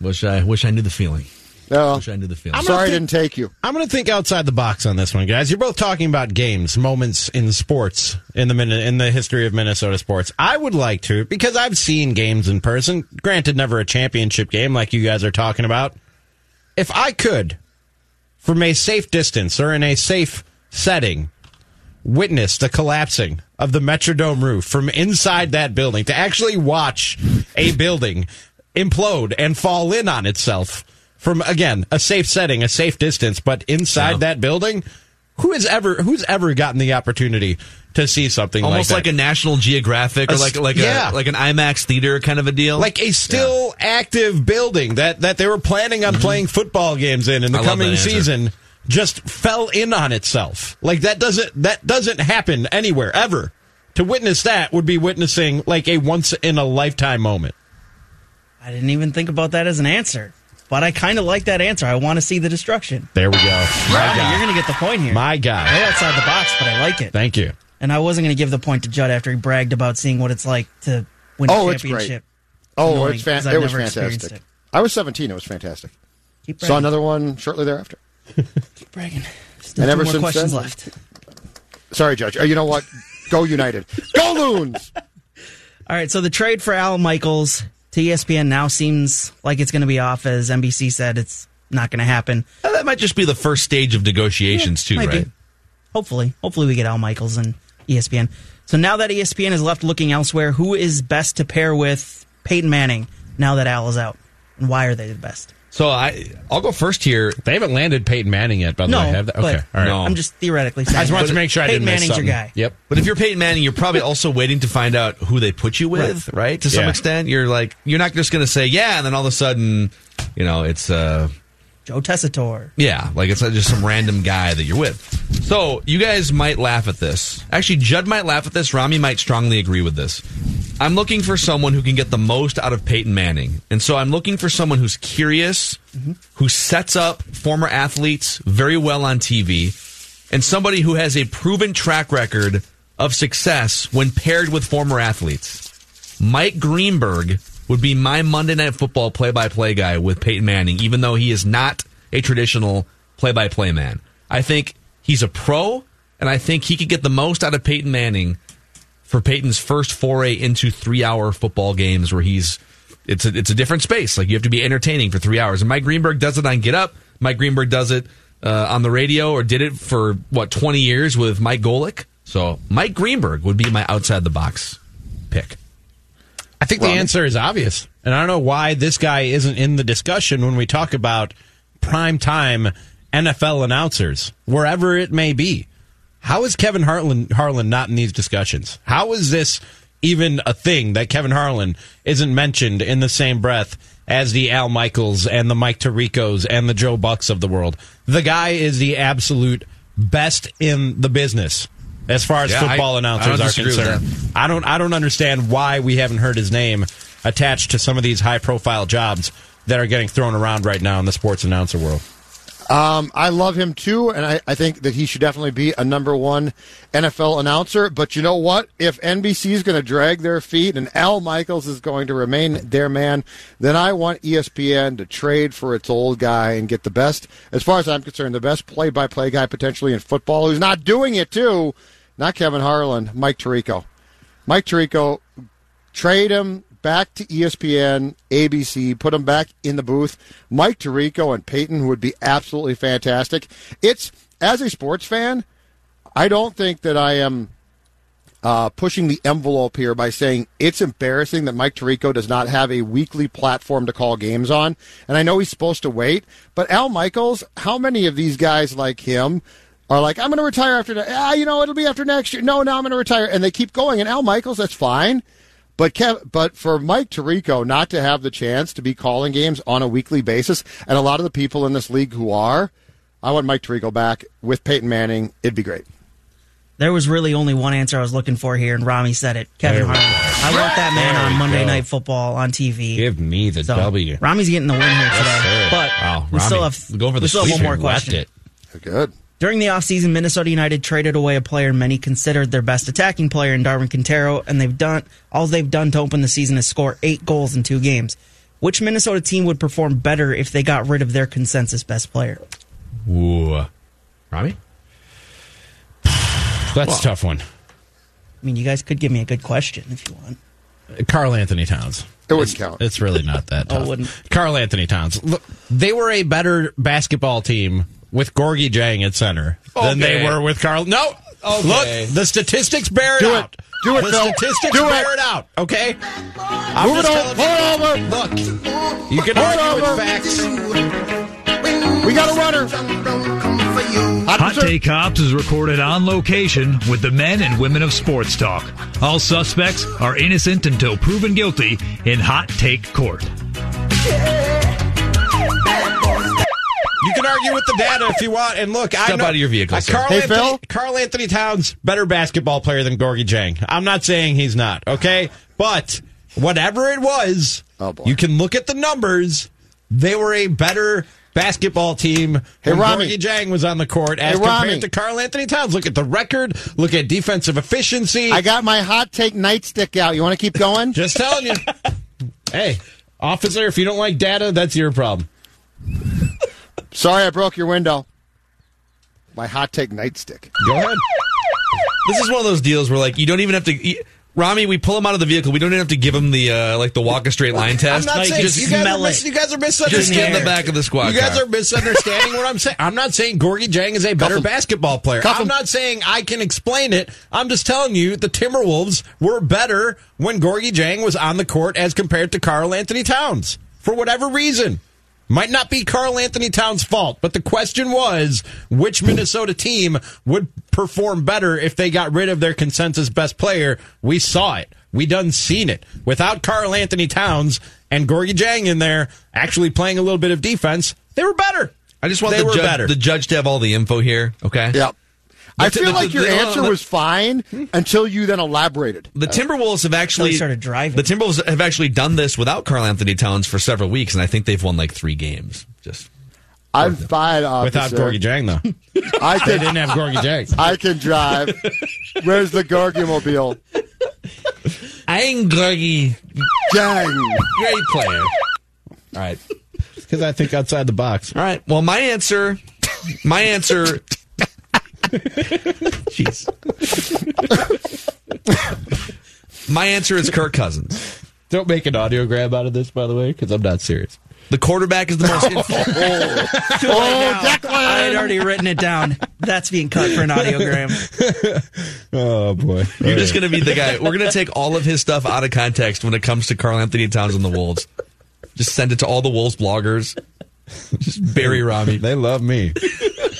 Wish I wish I knew the feeling. No. Wish I knew the feeling. I'm Sorry, I didn't take you. I'm going to think outside the box on this one, guys. You're both talking about games, moments in sports in the Min- in the history of Minnesota sports. I would like to because I've seen games in person. Granted, never a championship game like you guys are talking about. If I could, from a safe distance or in a safe setting, witness the collapsing of the Metrodome roof from inside that building, to actually watch a building implode and fall in on itself from again a safe setting, a safe distance, but inside Yeah. that building, who has ever who's ever gotten the opportunity to see something Almost like like, a National Geographic or like like yeah. a like an IMAX theater kind of a deal. like a still active building that that they were planning on playing football games in in the Mm-hmm. I coming season just fell in on itself. Like that doesn't that doesn't happen anywhere ever. To witness that would be witnessing like a once in a lifetime moment. I didn't even think about that as an answer, but I kind of like that answer. I want to see the destruction. There we go. My guy. you're going to get the point here. My guy. Way outside the box, but I like it. Thank you. And I wasn't going to give the point to Judd after he bragged about seeing what it's like to win Oh, a it's great. championship. Oh, Annoying, it's fan- it was fantastic. it. I was 17. It was fantastic. Keep Saw another one shortly thereafter. Keep bragging. Still And two ever more since questions then- left. Sorry, Judge. Uh, You know what? Go United. Go Loons. All right, so the trade for Al Michaels to ESPN now seems like it's going to be off, as NBC said it's not going to happen. Uh, that might just be the first stage of negotiations too, Might be. right? Hopefully, hopefully we get Al Michaels and ESPN. So now that ESPN is left looking elsewhere, who is best to pair with Peyton Manning now that Al is out, and why are they the best? So I I'll go first here. They haven't landed Peyton Manning yet, by the No, way. Have they? Okay. but All right. No. I'm just theoretically saying. I just wanted to make sure I Peyton didn't miss Manning's your guy. Yep. But if you're Peyton Manning, you're probably also waiting to find out who they put you with, right? To some Yeah. extent, you're like you're not just going to say yeah, and then all of a sudden, you know, it's uh Joe Tessitore. yeah, like it's just some random guy that you're with. So you guys might laugh at this. Actually, Judd might laugh at this. Rami might strongly agree with this. I'm looking for someone who can get the most out of Peyton Manning, and so I'm looking for someone who's curious, who sets up former athletes very well on TV, and somebody who has a proven track record of success when paired with former athletes. Mike Greenberg would be my Monday Night Football play-by-play guy with Peyton Manning, even though he is not a traditional play-by-play man. I think he's a pro, and I think he could get the most out of Peyton Manning for Peyton's first foray into three-hour football games, where he's it's a it's a different space. Like you have to be entertaining for three hours, and Mike Greenberg does it on Get Up. Mike Greenberg does it uh, on the radio, or did it for what twenty years with Mike Golic. So Mike Greenberg would be my outside the box pick. I think the answer is obvious. And I don't know why this guy isn't in the discussion when we talk about prime time NFL announcers, wherever it may be. How is Kevin Harlan, Harlan not in these discussions? How is this even a thing that Kevin Harlan isn't mentioned in the same breath as the Al Michaels and the Mike Tiricos and the Joe Bucks of the world? The guy is the absolute best in the business as far as Yeah, football I announcers don't are concerned. I don't I don't understand why we haven't heard his name attached to some of these high profile jobs that are getting thrown around right now in the sports announcer world. Um, I love him too, and I, I think that he should definitely be a number one NFL announcer. But you know what? If NBC is going to drag their feet and Al Michaels is going to remain their man, then I want ESPN to trade for its old guy and get the best, as far as I'm concerned, the best play by play guy potentially in football who's not doing it too. Not Kevin Harlan, Mike Tirico. Mike Tirico, trade him back to ESPN, ABC, put him back in the booth. Mike Tirico and Peyton would be absolutely fantastic. It's as a sports fan, I don't think that I am uh, pushing the envelope here by saying it's embarrassing that Mike Tirico does not have a weekly platform to call games on. And I know he's supposed to wait, but Al Michaels, how many of these guys like him are like, I'm going to retire after that. Ah, you know, it'll be after next year. No, now I'm going to retire. And they keep going. And Al Michaels, that's fine. But Kev, but for Mike Tirico not to have the chance to be calling games on a weekly basis, and a lot of the people in this league who are, I want Mike Tirico back with Peyton Manning. It'd be great. There was really only one answer I was looking for here, and Rami said it. Kevin There we I want that man on Monday go. Night Football on TV. Give me the So, W. Rami's getting the win here today. sir. But Wow, we still have go for the we still have one more question. Left it. Good. During the offseason, Minnesota United traded away a player many considered their best attacking player in Darwin Quintero, and they've done all they've done to open the season is score eight goals in two games. Which Minnesota team would perform better if they got rid of their consensus best player? Ooh. Rami? That's a tough one. I mean, you guys could give me a good question if you want. Karl-Anthony Towns. It wouldn't count. It's really not that Oh, tough. it wouldn't. Karl-Anthony Towns. Look, they were a better basketball team with Gorgui Dieng at center than they were with Karl. No. Okay. Look, the statistics bear it Do it. out. Do it, the Phil. statistics Do it. bear it out. Okay. I'm Move it just over. telling Pull it over. you. Look, you can Pull it argue over. with facts. We got a runner. Hot Take Cops is recorded on location with the men and women of sports talk. All suspects are innocent until proven guilty in Hot Take Court. You can argue with the data if you want. And look, I Step know, out of your vehicle, uh, sir. Carl, Hey, Anthony, Phil? Karl-Anthony Towns, better basketball player than Gorgui Dieng. I'm not saying he's not, okay? But whatever it was, Oh, you can look at the numbers. They were a better basketball team Hey, when Rami. Gorgui Dieng was on the court as Hey, Rami. compared to Karl-Anthony Towns. Look at the record. Look at defensive efficiency. I got my hot take nightstick out. You want to keep going? Just telling you. hey, officer, if you don't like data, that's your problem. Sorry, I broke your window. My hot take nightstick. Go ahead. This is one of those deals where like you don't even have to. e- Rami, we pull him out of the vehicle. We don't even have to give him the uh, like the walk a straight line test. I'm not Like, saying just you guys, are smell mis- it. you guys are just misunderstanding. get in the back of the squad You guys car. are misunderstanding what I'm saying. I'm not saying Gorgui Dieng is a better him. basketball player. Cuff I'm him. not saying I can explain it. I'm just telling you the Timberwolves were better when Gorgui Dieng was on the court as compared to Karl-Anthony Towns for whatever reason. Might not be Karl-Anthony Towns' fault, but the question was which Minnesota team would perform better if they got rid of their consensus best player. We saw it. We done seen it. Without Karl-Anthony Towns and Gorgui Dieng in there actually playing a little bit of defense, they were better. I just want they the were judge, better. the judge to have all the info here. Okay. Yep. I feel the- like your the- answer the- was fine until you then elaborated. The Timberwolves have actually he started driving. The Timberwolves have actually done this without Karl-Anthony Towns for several weeks, and I think they've won like three games. Just I'm fine. Without officer. Gorgui Dieng, though. I they can, didn't have Gorgui Dieng. I can drive. Where's the Gorgui mobile? I'm Gorgui, Dieng. great player. All right, Because I think outside the box. all right. Well, my answer, my answer. Jeez. my answer is Kirk Cousins. Don't make an audiogram out of this, by the way, because I'm not serious. The quarterback is the most. Oh, oh I Declan. had already written it down. That's being cut for an audiogram. Oh, boy. You're just going to be the guy. We're going to take all of his stuff out of context when it comes to Karl-Anthony Towns and the Wolves. Just send it to all the Wolves bloggers. Just bury Rami. They love me.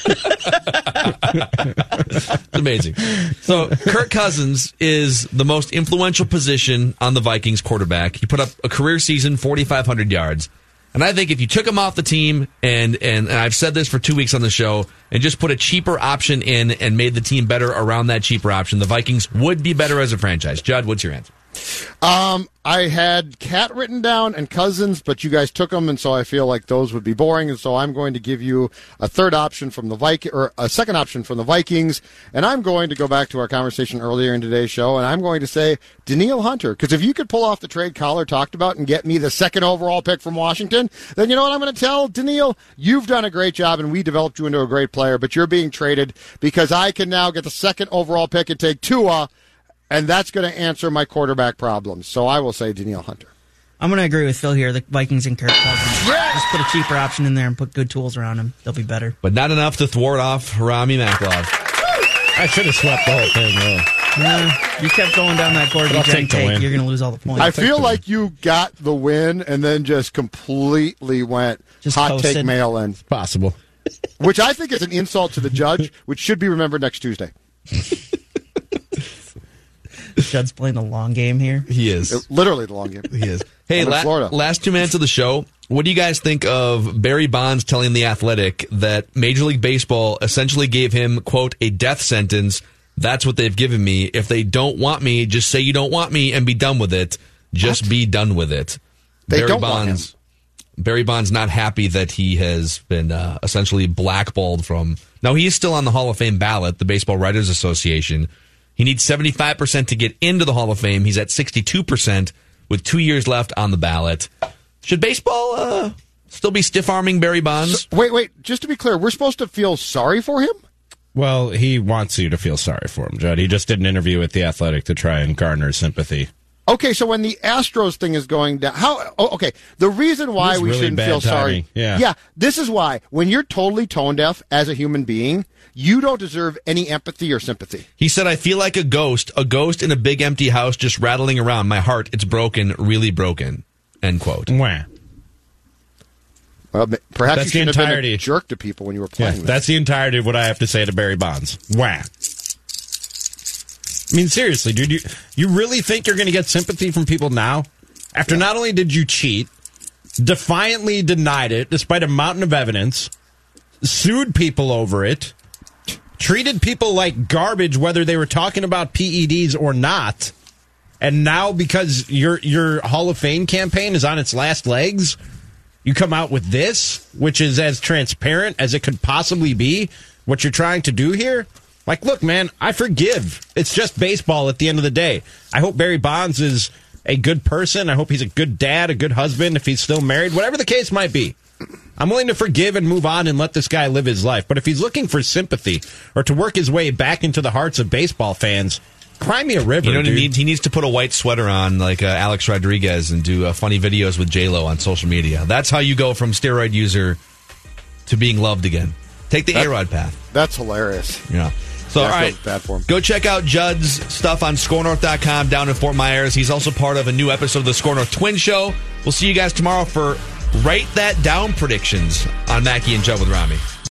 It's amazing. So Kirk Cousins is the most influential position on the Vikings quarterback. He put up a career season, 4,500 yards. And I think if you took him off the team, and, and, and I've said this for two weeks on the show, and just put a cheaper option in and made the team better around that cheaper option, the Vikings would be better as a franchise. Judd, what's your answer? Um, I had KAT written down and Cousins, but you guys took them, and so I feel like those would be boring, and so I'm going to give you a third option from the Viking or a second option from the Vikings, and I'm going to go back to our conversation earlier in today's show, and I'm going to say Danielle Hunter, because if you could pull off the trade Coller talked about and get me the second overall pick from Washington, then you know what I'm going to tell Danielle, you've done a great job, and we developed you into a great player, but you're being traded because I can now get the second overall pick and take Tua. And that's going to answer my quarterback problems. So I will say Danielle Hunter. I'm going to agree with Phil here. The Vikings and Kirk Cousins. Just put a cheaper option in there and put good tools around him. They'll be better. But not enough to thwart off Rami Makhlouf. I should have swept the whole thing, though. Yeah, you kept going down that Gorgui I'll take take. win. You're going to lose all the points. I feel like you got the win and then just completely went Just hot coasted. take mail in, Possible. which I think is an insult to the judge, which should be remembered next Tuesday. Judd's playing the long game here. He is. Literally the long game. He is. Hey, la- Florida. last two minutes of the show. What do you guys think of Barry Bonds telling The Athletic that Major League Baseball essentially gave him, quote, a death sentence? That's what they've given me. If they don't want me, just say you don't want me and be done with it. Just be done with it. They Barry don't want Bonds. Barry Bonds not happy that he has been uh, essentially blackballed from. Now he is still on the Hall of Fame ballot, the Baseball Writers Association. He needs seventy five percent to get into the Hall of Fame. He's at sixty two percent with two years left on the ballot. Should baseball uh, still be stiff arming Barry Bonds? Wait, wait. Just to be clear, we're supposed to feel sorry for him. Well, he wants you to feel sorry for him, Judd. He just did an interview with the Athletic to try and garner sympathy. Okay, so when the Astros thing is going down, how? Oh, okay, the reason why we really shouldn't bad feel sorry. Yeah. yeah. This is why when you're totally tone deaf as a human being, you don't deserve any empathy or sympathy. He said, I feel like a ghost, a ghost in a big empty house just rattling around. My heart, it's broken, really broken. End quote. Wah. Well, perhaps That's you the should have been entirety. a jerk to people when you were Yeah, playing. that. that's the entirety of what I have to say to Barry Bonds. Wah. I mean, seriously, dude, you, you really think you're going to get sympathy from people now? After not only did you cheat, defiantly denied it despite a mountain of evidence, sued people over it, treated people like garbage whether they were talking about PEDs or not, and now because your your Hall of Fame campaign is on its last legs, you come out with this, which is as transparent as it could possibly be. What you're trying to do here, like, look, man, I forgive. It's just baseball at the end of the day. I hope Barry Bonds is a good person. I hope he's a good dad, a good husband, if he's still married, whatever the case might be. I'm willing to forgive and move on and let this guy live his life. But if he's looking for sympathy or to work his way back into the hearts of baseball fans, cry me a river. You know what he dude. needs? He needs to put a white sweater on, like uh, Alex Rodriguez, and do uh, funny videos with J Lo on social media. That's how you go from steroid user to being loved again. Take the A Rod path. That's hilarious. Yeah. So, Yeah, all I feel right. bad for him. Go check out Judd's stuff on skornorth.com down in Fort Myers. He's also part of a new episode of the SKOR North Twin Show. We'll see you guys tomorrow for Write That Down predictions on Mackey and Judd with Rami.